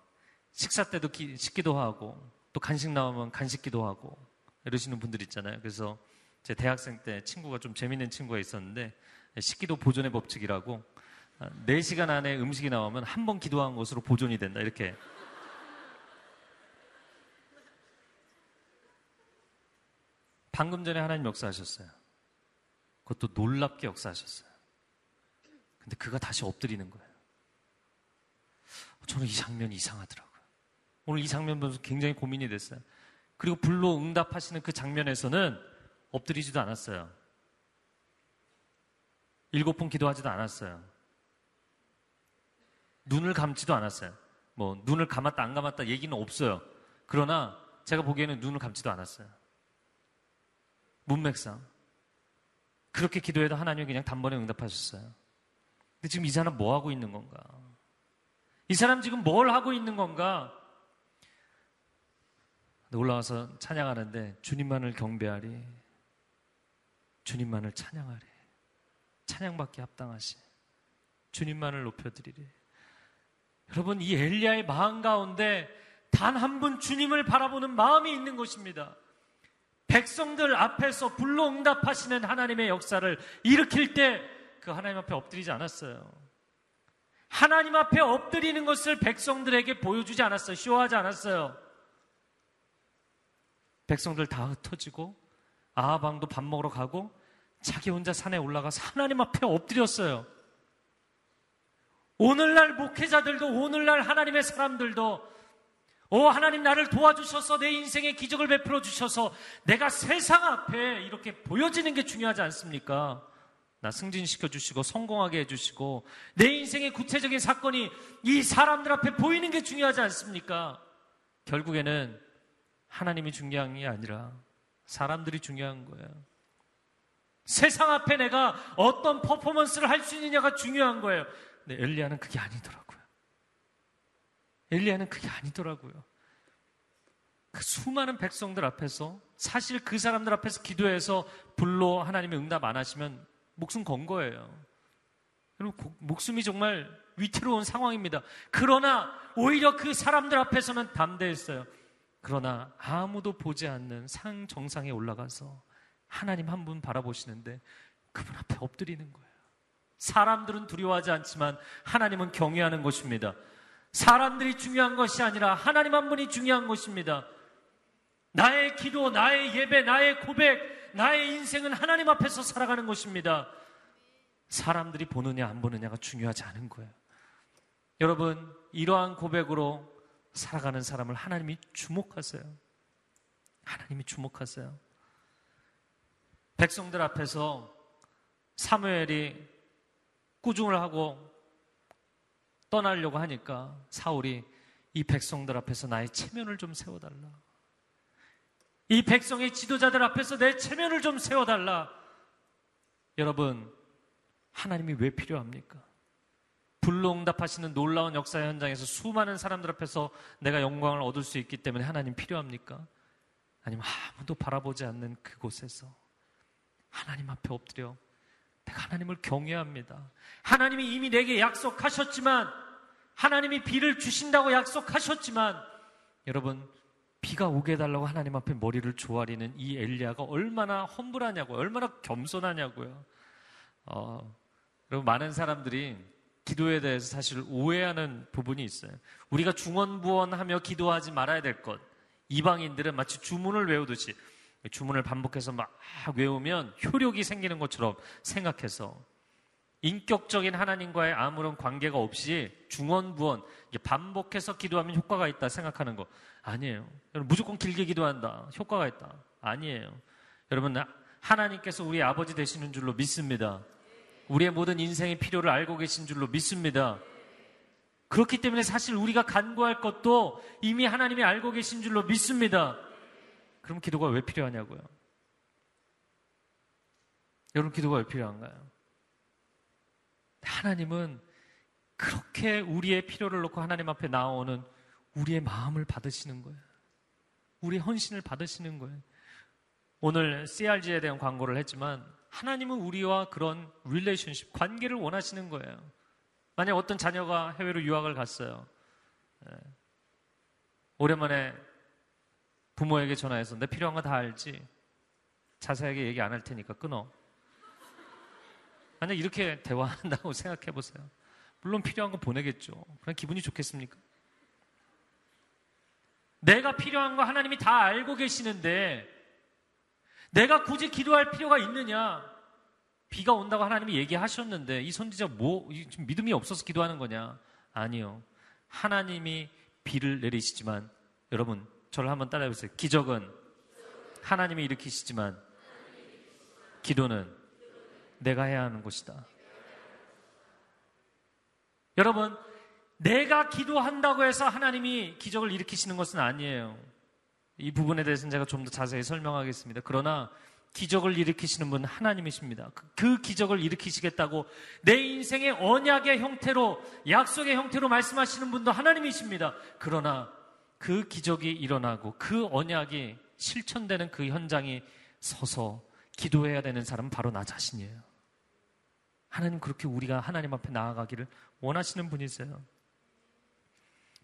C: 식사 때도 기, 식기도 하고, 또 간식 나오면 간식기도 하고, 이러시는 분들 있잖아요. 그래서 제 대학생 때 친구가 좀 재밌는 친구가 있었는데, 식기도 보존의 법칙이라고, 4시간 안에 음식이 나오면 한 번 기도한 것으로 보존이 된다. 이렇게. 방금 전에 하나님 역사하셨어요. 그것도 놀랍게 역사하셨어요. 근데 그가 다시 엎드리는 거예요. 저는 이 장면이 이상하더라고요. 오늘 이 장면 보면서 굉장히 고민이 됐어요. 그리고 불로 응답하시는 그 장면에서는 엎드리지도 않았어요. 일곱 번 기도하지도 않았어요. 눈을 감지도 않았어요. 뭐, 눈을 감았다, 안 감았다 얘기는 없어요. 그러나 제가 보기에는 눈을 감지도 않았어요. 문맥상. 그렇게 기도해도 하나님이 그냥 단번에 응답하셨어요. 근데 지금 이 사람 뭐 하고 있는 건가? 이 사람 지금 뭘 하고 있는 건가? 올라와서 찬양하는데 주님만을 경배하리. 주님만을 찬양하리. 찬양받기 합당하시. 주님만을 높여드리리. 여러분, 이 엘리야의 마음 가운데 단 한 분 주님을 바라보는 마음이 있는 것입니다. 백성들 앞에서 불로 응답하시는 하나님의 역사를 일으킬 때 그 하나님 앞에 엎드리지 않았어요. 하나님 앞에 엎드리는 것을 백성들에게 보여주지 않았어요. 쇼하지 않았어요. 백성들 다 흩어지고 아하방도 밥 먹으러 가고 자기 혼자 산에 올라가서 하나님 앞에 엎드렸어요. 오늘날 목회자들도 오늘날 하나님의 사람들도 오 하나님 나를 도와주셔서 내 인생의 기적을 베풀어 주셔서 내가 세상 앞에 이렇게 보여지는 게 중요하지 않습니까? 나 승진시켜 주시고 성공하게 해주시고 내 인생의 구체적인 사건이 이 사람들 앞에 보이는 게 중요하지 않습니까? 결국에는 하나님이 중요한 게 아니라 사람들이 중요한 거예요. 세상 앞에 내가 어떤 퍼포먼스를 할 수 있느냐가 중요한 거예요. 근데 엘리야는 그게 아니더라고요. 엘리야는 그게 아니더라고요. 그 수많은 백성들 앞에서 사실 그 사람들 앞에서 기도해서 불로 하나님의 응답 안 하시면 목숨 건 거예요. 여러분, 목숨이 정말 위태로운 상황입니다. 그러나 오히려 그 사람들 앞에서는 담대했어요. 그러나 아무도 보지 않는 상 정상에 올라가서 하나님 한 분 바라보시는데 그분 앞에 엎드리는 거예요. 사람들은 두려워하지 않지만 하나님은 경외하는 것입니다. 사람들이 중요한 것이 아니라 하나님 한 분이 중요한 것입니다. 나의 기도, 나의 예배, 나의 고백, 나의 인생은 하나님 앞에서 살아가는 것입니다. 사람들이 보느냐 안 보느냐가 중요하지 않은 거예요. 여러분, 이러한 고백으로 살아가는 사람을 하나님이 주목하세요. 하나님이 주목하세요. 백성들 앞에서 사무엘이 꾸중을 하고 떠나려고 하니까 사울이 이 백성들 앞에서 나의 체면을 좀 세워달라. 이 백성의 지도자들 앞에서 내 체면을 좀 세워달라. 여러분, 하나님이 왜 필요합니까? 불로 응답하시는 놀라운 역사 현장에서 수많은 사람들 앞에서 내가 영광을 얻을 수 있기 때문에 하나님 필요합니까? 아니면 아무도 바라보지 않는 그곳에서 하나님 앞에 엎드려 내가 하나님을 경외합니다. 하나님이 이미 내게 약속하셨지만 하나님이 비를 주신다고 약속하셨지만 여러분 비가 오게 해달라고 하나님 앞에 머리를 조아리는 이 엘리야가 얼마나 험불하냐고요. 얼마나 겸손하냐고요. 어, 여러분 많은 사람들이 기도에 대해서 사실 오해하는 부분이 있어요. 우리가 중언부언하며 기도하지 말아야 될 것. 이방인들은 마치 주문을 외우듯이 주문을 반복해서 막 외우면 효력이 생기는 것처럼 생각해서 인격적인 하나님과의 아무런 관계가 없이 중언부언 반복해서 기도하면 효과가 있다 생각하는 거 아니에요. 여러분 무조건 길게 기도한다 효과가 있다 아니에요. 여러분 하나님께서 우리 아버지 되시는 줄로 믿습니다. 우리의 모든 인생의 필요를 알고 계신 줄로 믿습니다. 그렇기 때문에 사실 우리가 간구할 것도 이미 하나님이 알고 계신 줄로 믿습니다. 그럼 기도가 왜 필요하냐고요? 여러분 기도가 왜 필요한가요? 하나님은 그렇게 우리의 필요를 놓고 하나님 앞에 나오는 우리의 마음을 받으시는 거예요. 우리의 헌신을 받으시는 거예요. 오늘 CRG에 대한 광고를 했지만 하나님은 우리와 그런 릴레이션십, 관계를 원하시는 거예요. 만약 어떤 자녀가 해외로 유학을 갔어요. 예. 오랜만에 부모에게 전화해서 내 필요한 거 다 알지? 자세하게 얘기 안 할 테니까 끊어. 만약 이렇게 대화한다고 생각해 보세요. 물론 필요한 거 보내겠죠. 그럼 기분이 좋겠습니까? 내가 필요한 거 하나님이 다 알고 계시는데 내가 굳이 기도할 필요가 있느냐? 비가 온다고 하나님이 얘기하셨는데 이 선지자 뭐 믿음이 없어서 기도하는 거냐? 아니요. 하나님이 비를 내리시지만 여러분 저를 한번 따라해 보세요. 기적은 하나님이 일으키시지만 기도는 내가 해야 하는 것이다. 여러분 내가 기도한다고 해서 하나님이 기적을 일으키시는 것은 아니에요. 이 부분에 대해서는 제가 좀 더 자세히 설명하겠습니다. 그러나 기적을 일으키시는 분 하나님이십니다. 그, 그 기적을 일으키시겠다고 내 인생의 언약의 형태로 약속의 형태로 말씀하시는 분도 하나님이십니다. 그러나 그 기적이 일어나고 그 언약이 실천되는 그 현장이 서서 기도해야 되는 사람은 바로 나 자신이에요. 하나님 그렇게 우리가 하나님 앞에 나아가기를 원하시는 분이세요.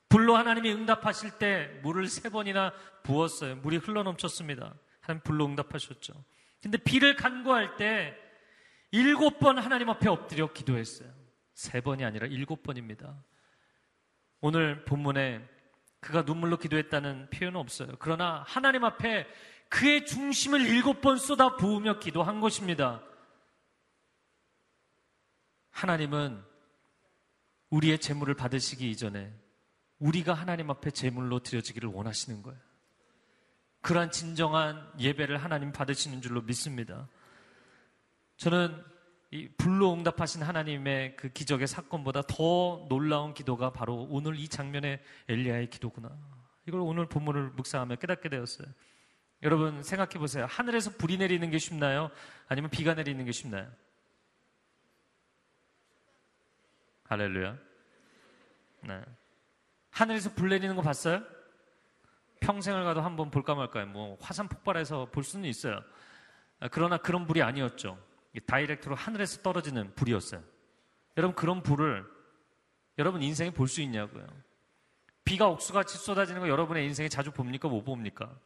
C: 불로 하나님이 응답하실 때 물을 세 번이나 부었어요. 물이 흘러 넘쳤습니다. 하나님 불로 응답하셨죠. 근데 비를 간구할 때 일곱 번 하나님 앞에 엎드려 기도했어요. 세 번이 아니라 일곱 번입니다. 오늘 본문에 그가 눈물로 기도했다는 표현은 없어요. 그러나 하나님 앞에 그의 중심을 일곱 번 쏟아 부으며 기도한 것입니다. 하나님은 우리의 재물을 받으시기 이전에 우리가 하나님 앞에 제물로 드려지기를 원하시는 거예요. 그러한 진정한 예배를 하나님 받으시는 줄로 믿습니다. 저는 이 불로 응답하신 하나님의 그 기적의 사건보다 더 놀라운 기도가 바로 오늘 이 장면의 엘리야의 기도구나. 이걸 오늘 본문을 묵상하며 깨닫게 되었어요. 여러분 생각해 보세요. 하늘에서 불이 내리는 게 쉽나요? 아니면 비가 내리는 게 쉽나요? 할렐루야. 네. 하늘에서 불 내리는 거 봤어요? 평생을 가도 한 번 볼까 말까요? 뭐 화산 폭발해서 볼 수는 있어요. 아, 그러나 그런 불이 아니었죠. 다이렉트로 하늘에서 떨어지는 불이었어요. 여러분 그런 불을 여러분 인생에 볼 수 있냐고요. 비가 옥수같이 쏟아지는 거 여러분의 인생에 자주 봅니까? 못 봅니까?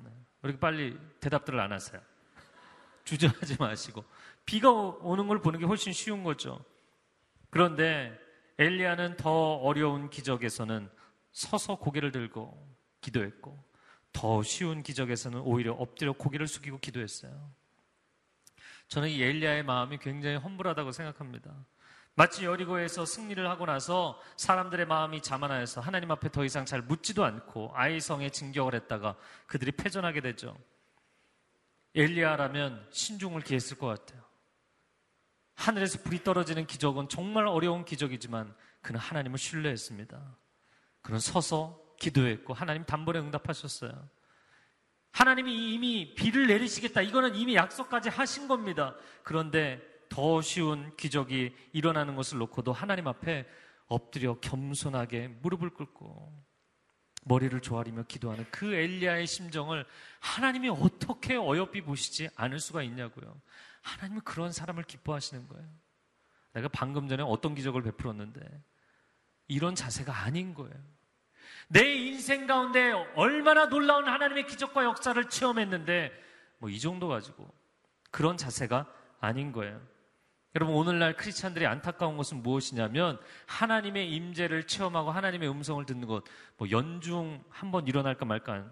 C: 네. 왜 이렇게 빨리 대답들을 안 하세요? 주저하지 마시고 비가 오는 걸 보는 게 훨씬 쉬운 거죠. 그런데 엘리야는 더 어려운 기적에서는 서서 고개를 들고 기도했고 더 쉬운 기적에서는 오히려 엎드려 고개를 숙이고 기도했어요. 저는 이 엘리야의 마음이 굉장히 험불하다고 생각합니다. 마치 여리고에서 승리를 하고 나서 사람들의 마음이 자만하여서 하나님 앞에 더 이상 잘 묻지도 않고 아이성에 진격을 했다가 그들이 패전하게 되죠. 엘리야라면 신중을 기했을 것 같아요. 하늘에서 불이 떨어지는 기적은 정말 어려운 기적이지만 그는 하나님을 신뢰했습니다. 그는 서서 기도했고 하나님 단번에 응답하셨어요. 하나님이 이미 비를 내리시겠다. 이거는 이미 약속까지 하신 겁니다. 그런데 더 쉬운 기적이 일어나는 것을 놓고도 하나님 앞에 엎드려 겸손하게 무릎을 꿇고 머리를 조아리며 기도하는 그 엘리야의 심정을 하나님이 어떻게 어여삐 보시지 않을 수가 있냐고요. 하나님은 그런 사람을 기뻐하시는 거예요. 내가 방금 전에 어떤 기적을 베풀었는데 이런 자세가 아닌 거예요. 내 인생 가운데 얼마나 놀라운 하나님의 기적과 역사를 체험했는데 뭐 이 정도 가지고 그런 자세가 아닌 거예요. 여러분 오늘날 크리스찬들이 안타까운 것은 무엇이냐면 하나님의 임재를 체험하고 하나님의 음성을 듣는 것, 뭐 연중 한 번 일어날까 말까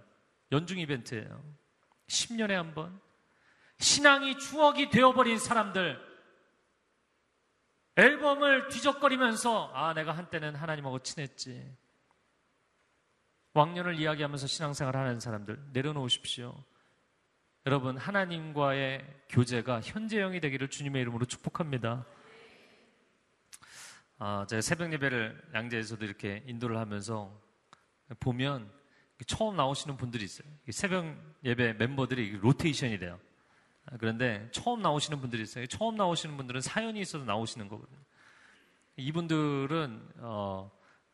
C: 연중 이벤트예요. 10년에 한 번. 신앙이 추억이 되어버린 사람들, 앨범을 뒤적거리면서 아 내가 한때는 하나님하고 친했지. 왕년을 이야기하면서 신앙생활 하는 사람들 내려놓으십시오. 여러분 하나님과의 교제가 현재형이 되기를 주님의 이름으로 축복합니다. 아, 제가 새벽 예배를 양재에서도 이렇게 인도를 하면서 보면 처음 나오시는 분들이 있어요. 새벽 예배 멤버들이 로테이션이 돼요. 아, 그런데 처음 나오시는 분들이 있어요. 처음 나오시는 분들은 사연이 있어서 나오시는 거거든요. 이분들은 어,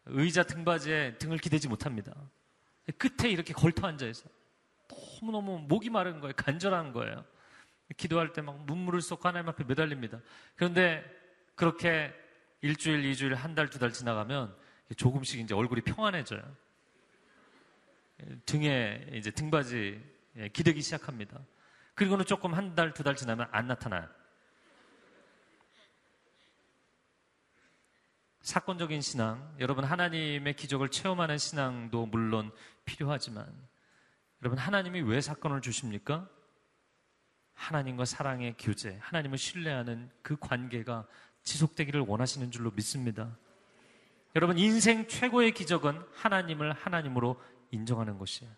C: 의자 등받이에 등을 기대지 못합니다. 끝에 이렇게 걸터 앉아 있어. 너무너무 목이 마른 거예요. 간절한 거예요. 기도할 때 막 눈물을 쏟고 하나님 앞에 매달립니다. 그런데 그렇게 일주일, 이주일, 한 달, 두 달 지나가면 조금씩 이제 얼굴이 평안해져요. 등에 이제 등받이 기대기 시작합니다. 그리고는 조금 한 달, 두 달 지나면 안 나타나요. 사건적인 신앙, 여러분 하나님의 기적을 체험하는 신앙도 물론 필요하지만 여러분 하나님이 왜 사건을 주십니까? 하나님과 사랑의 교제, 하나님을 신뢰하는 그 관계가 지속되기를 원하시는 줄로 믿습니다. 여러분 인생 최고의 기적은 하나님을 하나님으로 인정하는 것이에요.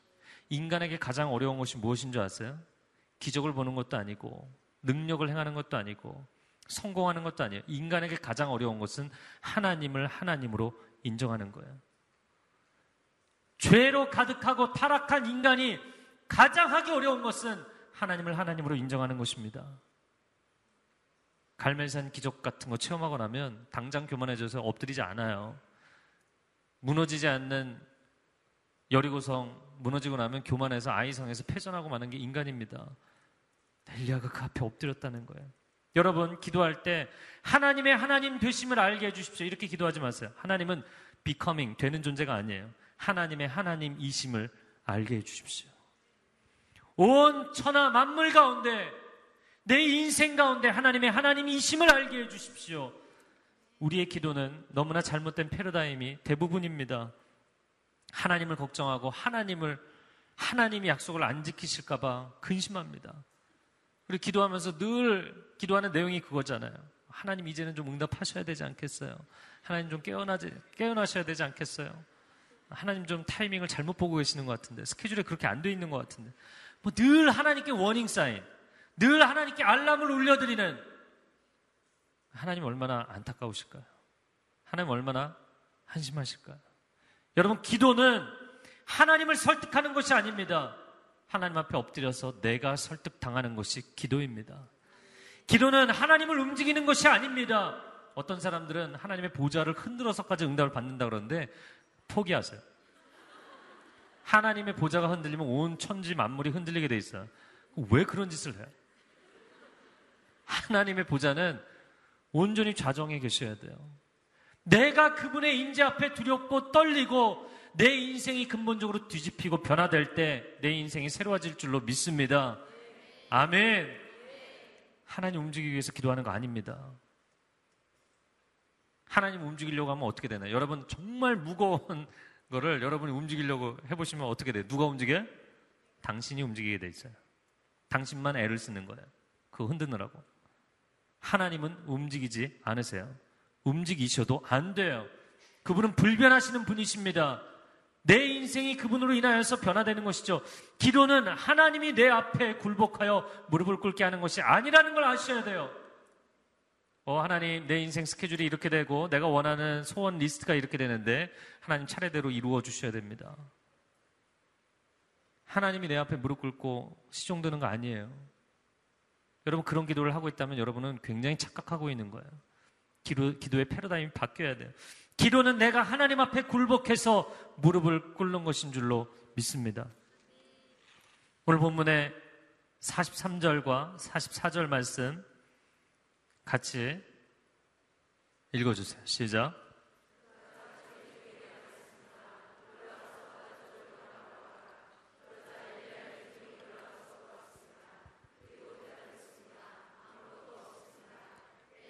C: 인간에게 가장 어려운 것이 무엇인 줄 아세요? 기적을 보는 것도 아니고 능력을 행하는 것도 아니고 성공하는 것도 아니에요. 인간에게 가장 어려운 것은 하나님을 하나님으로 인정하는 거예요. 죄로 가득하고 타락한 인간이 가장 하기 어려운 것은 하나님을 하나님으로 인정하는 것입니다. 갈멜산 기적 같은 거 체험하고 나면 당장 교만해져서 엎드리지 않아요. 무너지지 않는 여리고성 무너지고 나면 교만해서 아이성에서 패전하고 마는 게 인간입니다. 엘리야가 그 앞에 엎드렸다는 거예요. 여러분 기도할 때 하나님의 하나님 되심을 알게 해주십시오. 이렇게 기도하지 마세요. 하나님은 becoming 되는 존재가 아니에요. 하나님의 하나님이심을 알게 해주십시오. 온 천하 만물 가운데 내 인생 가운데 하나님의 하나님이심을 알게 해주십시오. 우리의 기도는 너무나 잘못된 패러다임이 대부분입니다. 하나님을 걱정하고 하나님을 하나님이 약속을 안 지키실까봐 근심합니다. 그리고 기도하면서 늘 기도하는 내용이 그거잖아요. 하나님 이제는 좀 응답하셔야 되지 않겠어요? 하나님 좀 깨어나지, 깨어나셔야 되지 않겠어요? 하나님 좀 타이밍을 잘못 보고 계시는 것 같은데, 스케줄에 그렇게 안 돼 있는 것 같은데. 뭐 늘 하나님께 워닝 사인, 늘 하나님께 알람을 울려드리는 하나님 얼마나 안타까우실까요? 하나님 얼마나 한심하실까요? 여러분, 기도는 하나님을 설득하는 것이 아닙니다. 하나님 앞에 엎드려서 내가 설득당하는 것이 기도입니다. 기도는 하나님을 움직이는 것이 아닙니다. 어떤 사람들은 하나님의 보좌를 흔들어서까지 응답을 받는다 그러는데 포기하세요. 하나님의 보좌가 흔들리면 온 천지 만물이 흔들리게 돼 있어요. 왜 그런 짓을 해요? 하나님의 보좌는 온전히 좌정에 계셔야 돼요. 내가 그분의 임재 앞에 두렵고 떨리고 내 인생이 근본적으로 뒤집히고 변화될 때 내 인생이 새로워질 줄로 믿습니다. 아멘. 하나님 움직이기 위해서 기도하는 거 아닙니다. 하나님 움직이려고 하면 어떻게 되나요? 여러분 정말 무거운 거를 여러분이 움직이려고 해보시면 어떻게 돼요? 누가 움직여? 당신이 움직이게 돼 있어요. 당신만 애를 쓰는 거예요. 그거 흔드느라고. 하나님은 움직이지 않으세요. 움직이셔도 안 돼요. 그분은 불변하시는 분이십니다. 내 인생이 그분으로 인하여서 변화되는 것이죠. 기도는 하나님이 내 앞에 굴복하여 무릎을 꿇게 하는 것이 아니라는 걸 아셔야 돼요. 어, 하나님, 내 인생 스케줄이 이렇게 되고, 내가 원하는 소원 리스트가 이렇게 되는데, 하나님 차례대로 이루어 주셔야 됩니다. 하나님이 내 앞에 무릎 꿇고 시종드는 거 아니에요. 여러분, 그런 기도를 하고 있다면 여러분은 굉장히 착각하고 있는 거예요. 기도, 기도의 패러다임이 바뀌어야 돼요. 기도는 내가 하나님 앞에 굴복해서 무릎을 꿇는 것인 줄로 믿습니다. 오늘 본문의 43절과 44절 말씀 같이 읽어주세요. 시작.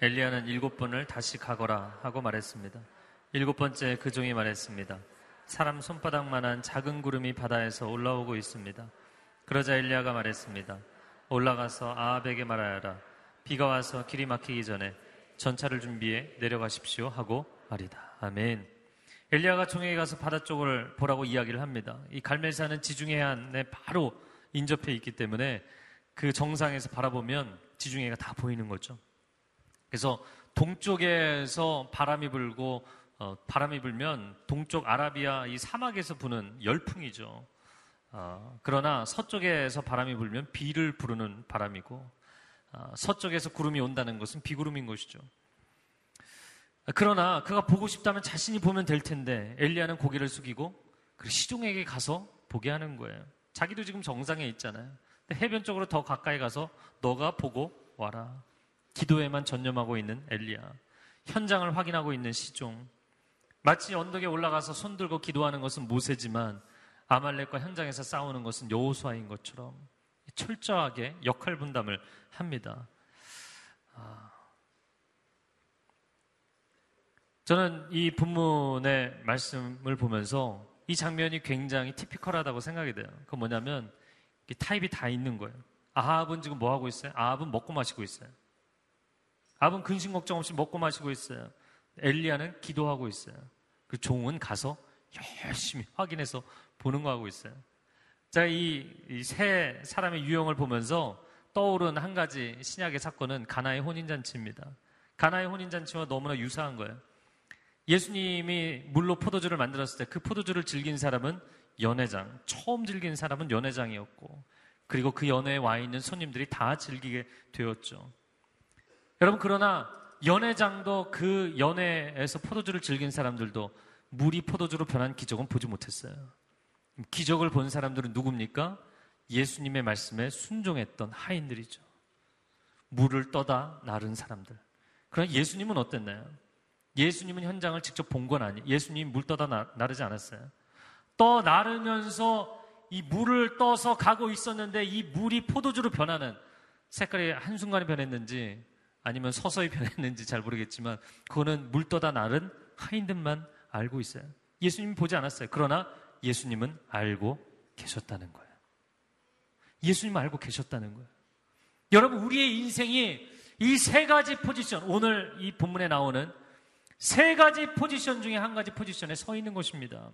C: 엘리야는 일곱 번을 다시 가거라 하고 말했습니다. 일곱 번째 그 종이 말했습니다. 사람 손바닥만한 작은 구름이 바다에서 올라오고 있습니다. 그러자 엘리야가 말했습니다. 올라가서 아합에게 말하여라. 비가 와서 길이 막히기 전에 전차를 준비해 내려가십시오 하고 말이다. 아멘. 엘리야가 종에게 가서 바다 쪽을 보라고 이야기를 합니다. 이 갈멜산은 지중해안에 바로 인접해 있기 때문에 그 정상에서 바라보면 지중해가 다 보이는 거죠. 그래서 동쪽에서 바람이 불고 어, 바람이 불면 동쪽 아라비아 이 사막에서 부는 열풍이죠. 어, 그러나 서쪽에서 바람이 불면 비를 부르는 바람이고 어, 서쪽에서 구름이 온다는 것은 비구름인 것이죠. 그러나 그가 보고 싶다면 자신이 보면 될 텐데 엘리야는 고개를 숙이고 그 시종에게 가서 보게 하는 거예요. 자기도 지금 정상에 있잖아요. 해변 쪽으로 더 가까이 가서 너가 보고 와라. 기도에만 전념하고 있는 엘리야. 현장을 확인하고 있는 시종. 마치 언덕에 올라가서 손 들고 기도하는 것은 모세지만 아말렉과 현장에서 싸우는 것은 여호수아인 것처럼 철저하게 역할 분담을 합니다. 아. 저는 이 본문의 말씀을 보면서 이 장면이 굉장히 티피컬하다고 생각이 돼요. 그 뭐냐면 타입이 다 있는 거예요. 아합은 지금 뭐 하고 있어요? 아합은 먹고 마시고 있어요. 아합은 근심 걱정 없이 먹고 마시고 있어요. 엘리야는 기도하고 있어요. 그 종은 가서 열심히 확인해서 보는 거 하고 있어요. 자, 이 세 사람의 유형을 보면서 떠오른 한 가지 신약의 사건은 가나의 혼인잔치입니다. 가나의 혼인잔치와 너무나 유사한 거예요. 예수님이 물로 포도주를 만들었을 때 그 포도주를 즐긴 사람은 연회장, 처음 즐긴 사람은 연회장이었고, 그리고 그 연회에 와 있는 손님들이 다 즐기게 되었죠. 여러분, 그러나 연회장도 그 연회에서 포도주를 즐긴 사람들도 물이 포도주로 변한 기적은 보지 못했어요. 기적을 본 사람들은 누굽니까? 예수님의 말씀에 순종했던 하인들이죠. 물을 떠다 나른 사람들. 그러나 예수님은 어땠나요? 예수님은 현장을 직접 본 건 아니. 예수님이 물 떠다 나, 나르지 않았어요. 떠 나르면서 이 물을 떠서 가고 있었는데 이 물이 포도주로 변하는 색깔이 한순간에 변했는지 아니면 서서히 변했는지 잘 모르겠지만 그거는 물 떠다 나른 하인들만 알고 있어요. 예수님이 보지 않았어요. 그러나 예수님은 알고 계셨다는 거예요. 예수님 알고 계셨다는 거예요. 여러분, 우리의 인생이 이 세 가지 포지션, 오늘 이 본문에 나오는 세 가지 포지션 중에 한 가지 포지션에 서 있는 것입니다.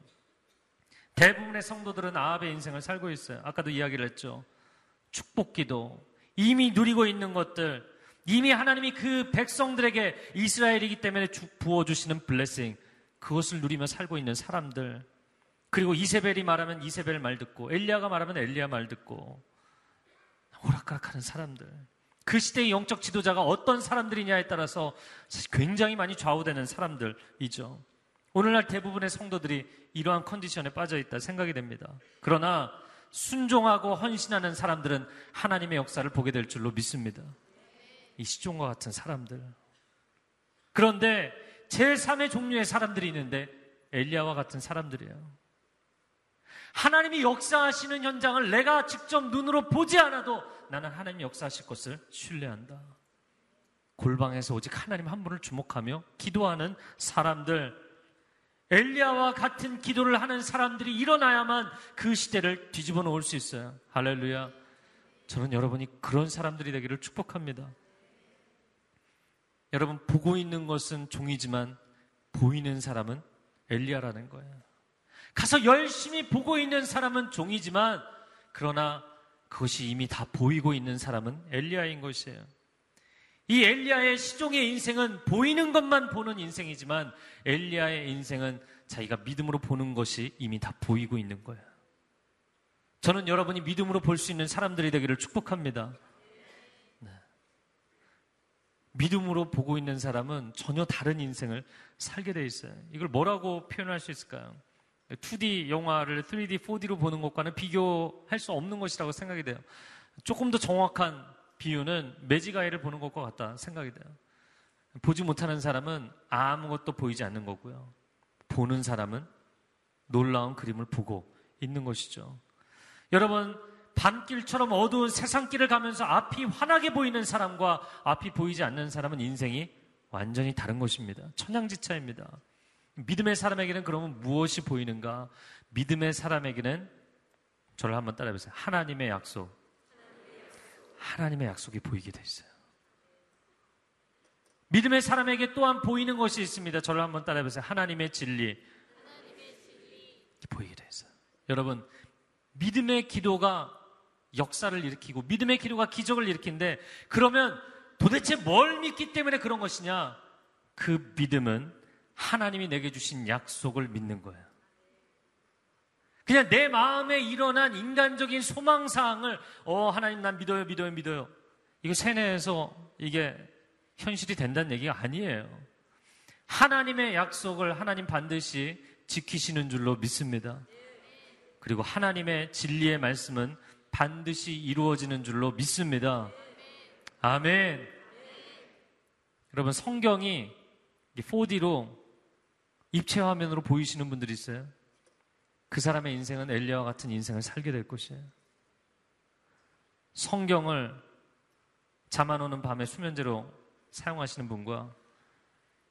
C: 대부분의 성도들은 아합의 인생을 살고 있어요. 아까도 이야기를 했죠. 축복 기도, 이미 누리고 있는 것들, 이미 하나님이 그 백성들에게 이스라엘이기 때문에 부어주시는 블레싱, 그것을 누리며 살고 있는 사람들, 그리고 이세벨이 말하면 이세벨 말 듣고, 엘리야가 말하면 엘리야 말 듣고, 오락가락하는 사람들. 그 시대의 영적 지도자가 어떤 사람들이냐에 따라서 사실 굉장히 많이 좌우되는 사람들이죠. 오늘날 대부분의 성도들이 이러한 컨디션에 빠져 있다 생각이 됩니다. 그러나 순종하고 헌신하는 사람들은 하나님의 역사를 보게 될 줄로 믿습니다. 이 시종과 같은 사람들. 그런데 제3의 종류의 사람들이 있는데 엘리야와 같은 사람들이에요. 하나님이 역사하시는 현장을 내가 직접 눈으로 보지 않아도 나는 하나님 역사하실 것을 신뢰한다. 골방에서 오직 하나님 한 분을 주목하며 기도하는 사람들, 엘리야와 같은 기도를 하는 사람들이 일어나야만 그 시대를 뒤집어 놓을 수 있어요. 할렐루야. 저는 여러분이 그런 사람들이 되기를 축복합니다. 여러분, 보고 있는 것은 종이지만 보이는 사람은 엘리야라는 거예요. 가서 열심히 보고 있는 사람은 종이지만 그러나 그것이 이미 다 보이고 있는 사람은 엘리야인 것이에요. 이 엘리야의 시종의 인생은 보이는 것만 보는 인생이지만 엘리야의 인생은 자기가 믿음으로 보는 것이 이미 다 보이고 있는 거예요. 저는 여러분이 믿음으로 볼 수 있는 사람들이 되기를 축복합니다. 네. 믿음으로 보고 있는 사람은 전혀 다른 인생을 살게 돼 있어요. 이걸 뭐라고 표현할 수 있을까요? 2D 영화를 3D, 4D로 보는 것과는 비교할 수 없는 것이라고 생각이 돼요. 조금 더 정확한 비유는 매지가이를 보는 것과 같다 생각이 돼요. 보지 못하는 사람은 아무것도 보이지 않는 거고요. 보는 사람은 놀라운 그림을 보고 있는 것이죠. 여러분, 밤길처럼 어두운 세상길을 가면서 앞이 환하게 보이는 사람과 앞이 보이지 않는 사람은 인생이 완전히 다른 것입니다. 천양지차입니다. 믿음의 사람에게는 그러면 무엇이 보이는가? 믿음의 사람에게는 저를 한번 따라해보세요. 하나님의 약속. 하나님의 약속이 보이게 돼 있어요. 믿음의 사람에게 또한 보이는 것이 있습니다. 저를 한번 따라해보세요. 하나님의 진리. 보이게 돼 있어요. 여러분, 믿음의 기도가 역사를 일으키고 믿음의 기도가 기적을 일으키는데 그러면 도대체 뭘 믿기 때문에 그런 것이냐? 그 믿음은 하나님이 내게 주신 약속을 믿는 거예요. 그냥 내 마음에 일어난 인간적인 소망사항을, 어, 하나님 난 믿어요, 믿어요, 믿어요. 이거 세뇌해서 이게 현실이 된다는 얘기가 아니에요. 하나님의 약속을 하나님 반드시 지키시는 줄로 믿습니다. 그리고 하나님의 진리의 말씀은 반드시 이루어지는 줄로 믿습니다. 아멘. 여러분, 성경이 4D로 입체 화면으로 보이시는 분들이 있어요. 그 사람의 인생은 엘리야와 같은 인생을 살게 될 것이에요. 성경을 잠 안 오는 밤에 수면제로 사용하시는 분과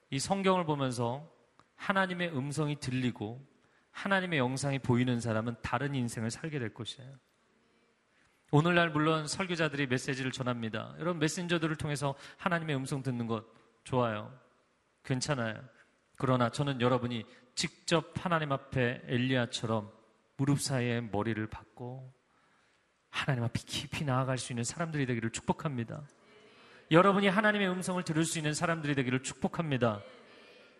C: 이 성경을 보면서 하나님의 음성이 들리고 하나님의 영상이 보이는 사람은 다른 인생을 살게 될 것이에요. 오늘날 물론 설교자들이 메시지를 전합니다. 여러분 메신저들을 통해서 하나님의 음성 듣는 것 좋아요. 괜찮아요. 그러나 저는 여러분이 직접 하나님 앞에 엘리야처럼 무릎 사이에 머리를 박고 하나님 앞에 깊이 나아갈 수 있는 사람들이 되기를 축복합니다. 여러분이 하나님의 음성을 들을 수 있는 사람들이 되기를 축복합니다.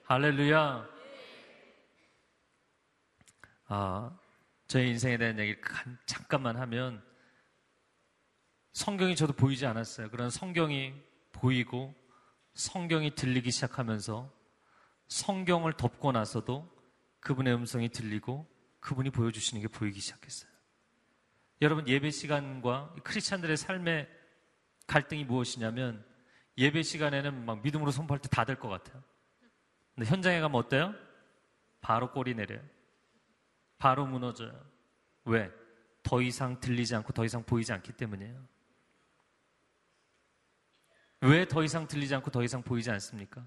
C: 할렐루야. 아, 저의 인생에 대한 얘기를 잠깐만 하면 성경이 저도 보이지 않았어요. 그런 성경이 보이고 성경이 들리기 시작하면서 성경을 덮고 나서도 그분의 음성이 들리고 그분이 보여주시는 게 보이기 시작했어요. 여러분 예배 시간과 크리스찬들의 삶의 갈등이 무엇이냐면 예배 시간에는 막 믿음으로 선포할 때 다 될 것 같아요. 근데 현장에 가면 어때요? 바로 꼬리 내려요. 바로 무너져요. 왜? 더 이상 들리지 않고 더 이상 보이지 않기 때문이에요. 왜 더 이상 들리지 않고 더 이상 보이지 않습니까?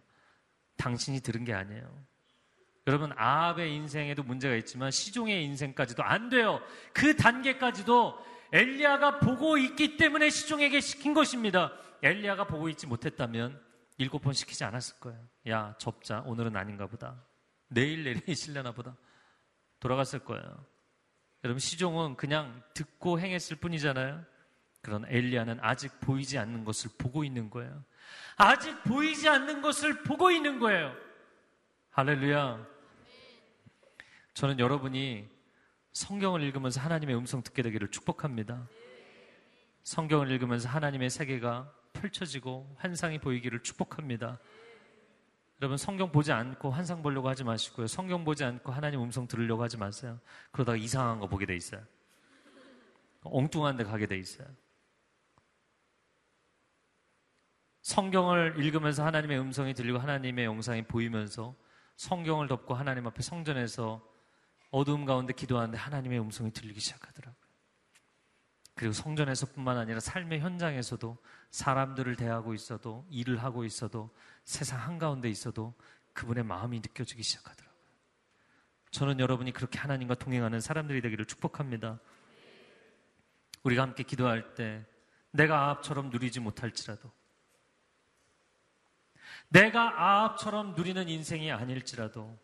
C: 당신이 들은 게 아니에요. 여러분, 아합의 인생에도 문제가 있지만 시종의 인생까지도 안 돼요. 그 단계까지도 엘리야가 보고 있기 때문에 시종에게 시킨 것입니다. 엘리야가 보고 있지 못했다면 일곱 번 시키지 않았을 거예요. 야, 접자. 오늘은 아닌가 보다. 내일 내리실려나 보다. 돌아갔을 거예요. 여러분, 시종은 그냥 듣고 행했을 뿐이잖아요. 그런 엘리야는 아직 보이지 않는 것을 보고 있는 거예요. 아직 보이지 않는 것을 보고 있는 거예요. 할렐루야. 저는 여러분이 성경을 읽으면서 하나님의 음성 듣게 되기를 축복합니다. 성경을 읽으면서 하나님의 세계가 펼쳐지고 환상이 보이기를 축복합니다. 여러분 성경 보지 않고 환상 보려고 하지 마시고요. 성경 보지 않고 하나님 음성 들으려고 하지 마세요. 그러다가 이상한 거 보게 돼 있어요. 엉뚱한 데 가게 돼 있어요. 성경을 읽으면서 하나님의 음성이 들리고 하나님의 영상이 보이면서 성경을 덮고 하나님 앞에 성전에서 어두움 가운데 기도하는데 하나님의 음성이 들리기 시작하더라고요. 그리고 성전에서뿐만 아니라 삶의 현장에서도 사람들을 대하고 있어도 일을 하고 있어도 세상 한가운데 있어도 그분의 마음이 느껴지기 시작하더라고요. 저는 여러분이 그렇게 하나님과 동행하는 사람들이 되기를 축복합니다. 우리가 함께 기도할 때 내가 아합처럼 누리지 못할지라도 내가 아합처럼 누리는 인생이 아닐지라도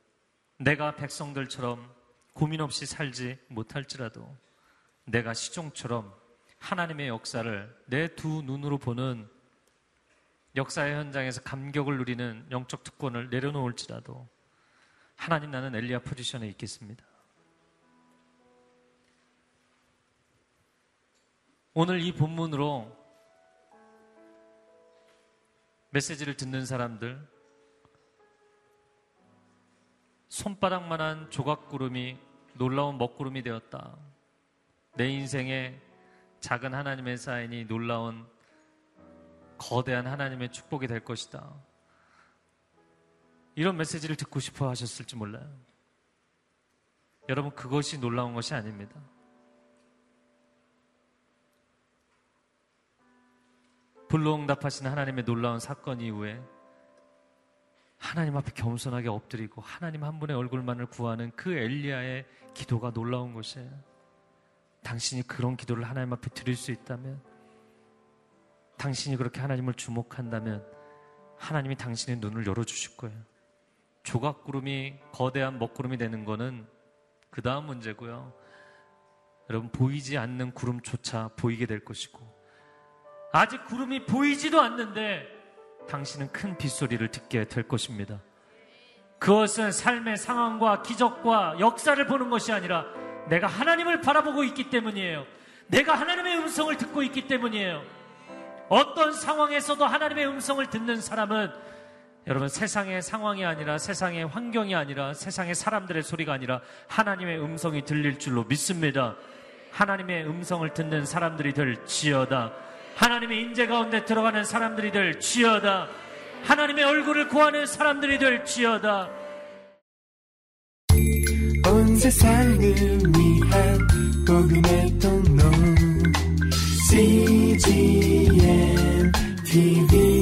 C: 내가 백성들처럼 고민 없이 살지 못할지라도 내가 시종처럼 하나님의 역사를 내 두 눈으로 보는 역사의 현장에서 감격을 누리는 영적 특권을 내려놓을지라도 하나님 나는 엘리야 포지션에 있겠습니다. 오늘 이 본문으로 메시지를 듣는 사람들 손바닥만한 조각구름이 놀라운 먹구름이 되었다. 내 인생에 작은 하나님의 사인이 놀라운 거대한 하나님의 축복이 될 것이다. 이런 메시지를 듣고 싶어 하셨을지 몰라요. 여러분, 그것이 놀라운 것이 아닙니다. 불로응답하시는 하나님의 놀라운 사건 이후에 하나님 앞에 겸손하게 엎드리고 하나님 한 분의 얼굴만을 구하는 그 엘리야의 기도가 놀라운 것이에요. 당신이 그런 기도를 하나님 앞에 드릴 수 있다면, 당신이 그렇게 하나님을 주목한다면, 하나님이 당신의 눈을 열어주실 거예요. 조각구름이 거대한 먹구름이 되는 거는 그 다음 문제고요. 여러분, 보이지 않는 구름조차 보이게 될 것이고, 아직 구름이 보이지도 않는데, 당신은 큰 빗소리를 듣게 될 것입니다. 그것은 삶의 상황과 기적과 역사를 보는 것이 아니라 내가 하나님을 바라보고 있기 때문이에요. 내가 하나님의 음성을 듣고 있기 때문이에요. 어떤 상황에서도 하나님의 음성을 듣는 사람은 여러분 세상의 상황이 아니라 세상의 환경이 아니라 세상의 사람들의 소리가 아니라 하나님의 음성이 들릴 줄로 믿습니다. 하나님의 음성을 듣는 사람들이 될 지어다. 하나님의 인재 가운데 들어가는 사람들이 될 지어다. 하나님의 얼굴을 구하는 사람들이 될 지어다.
A: 온 세상을 위한 복음의 통로 CGM TV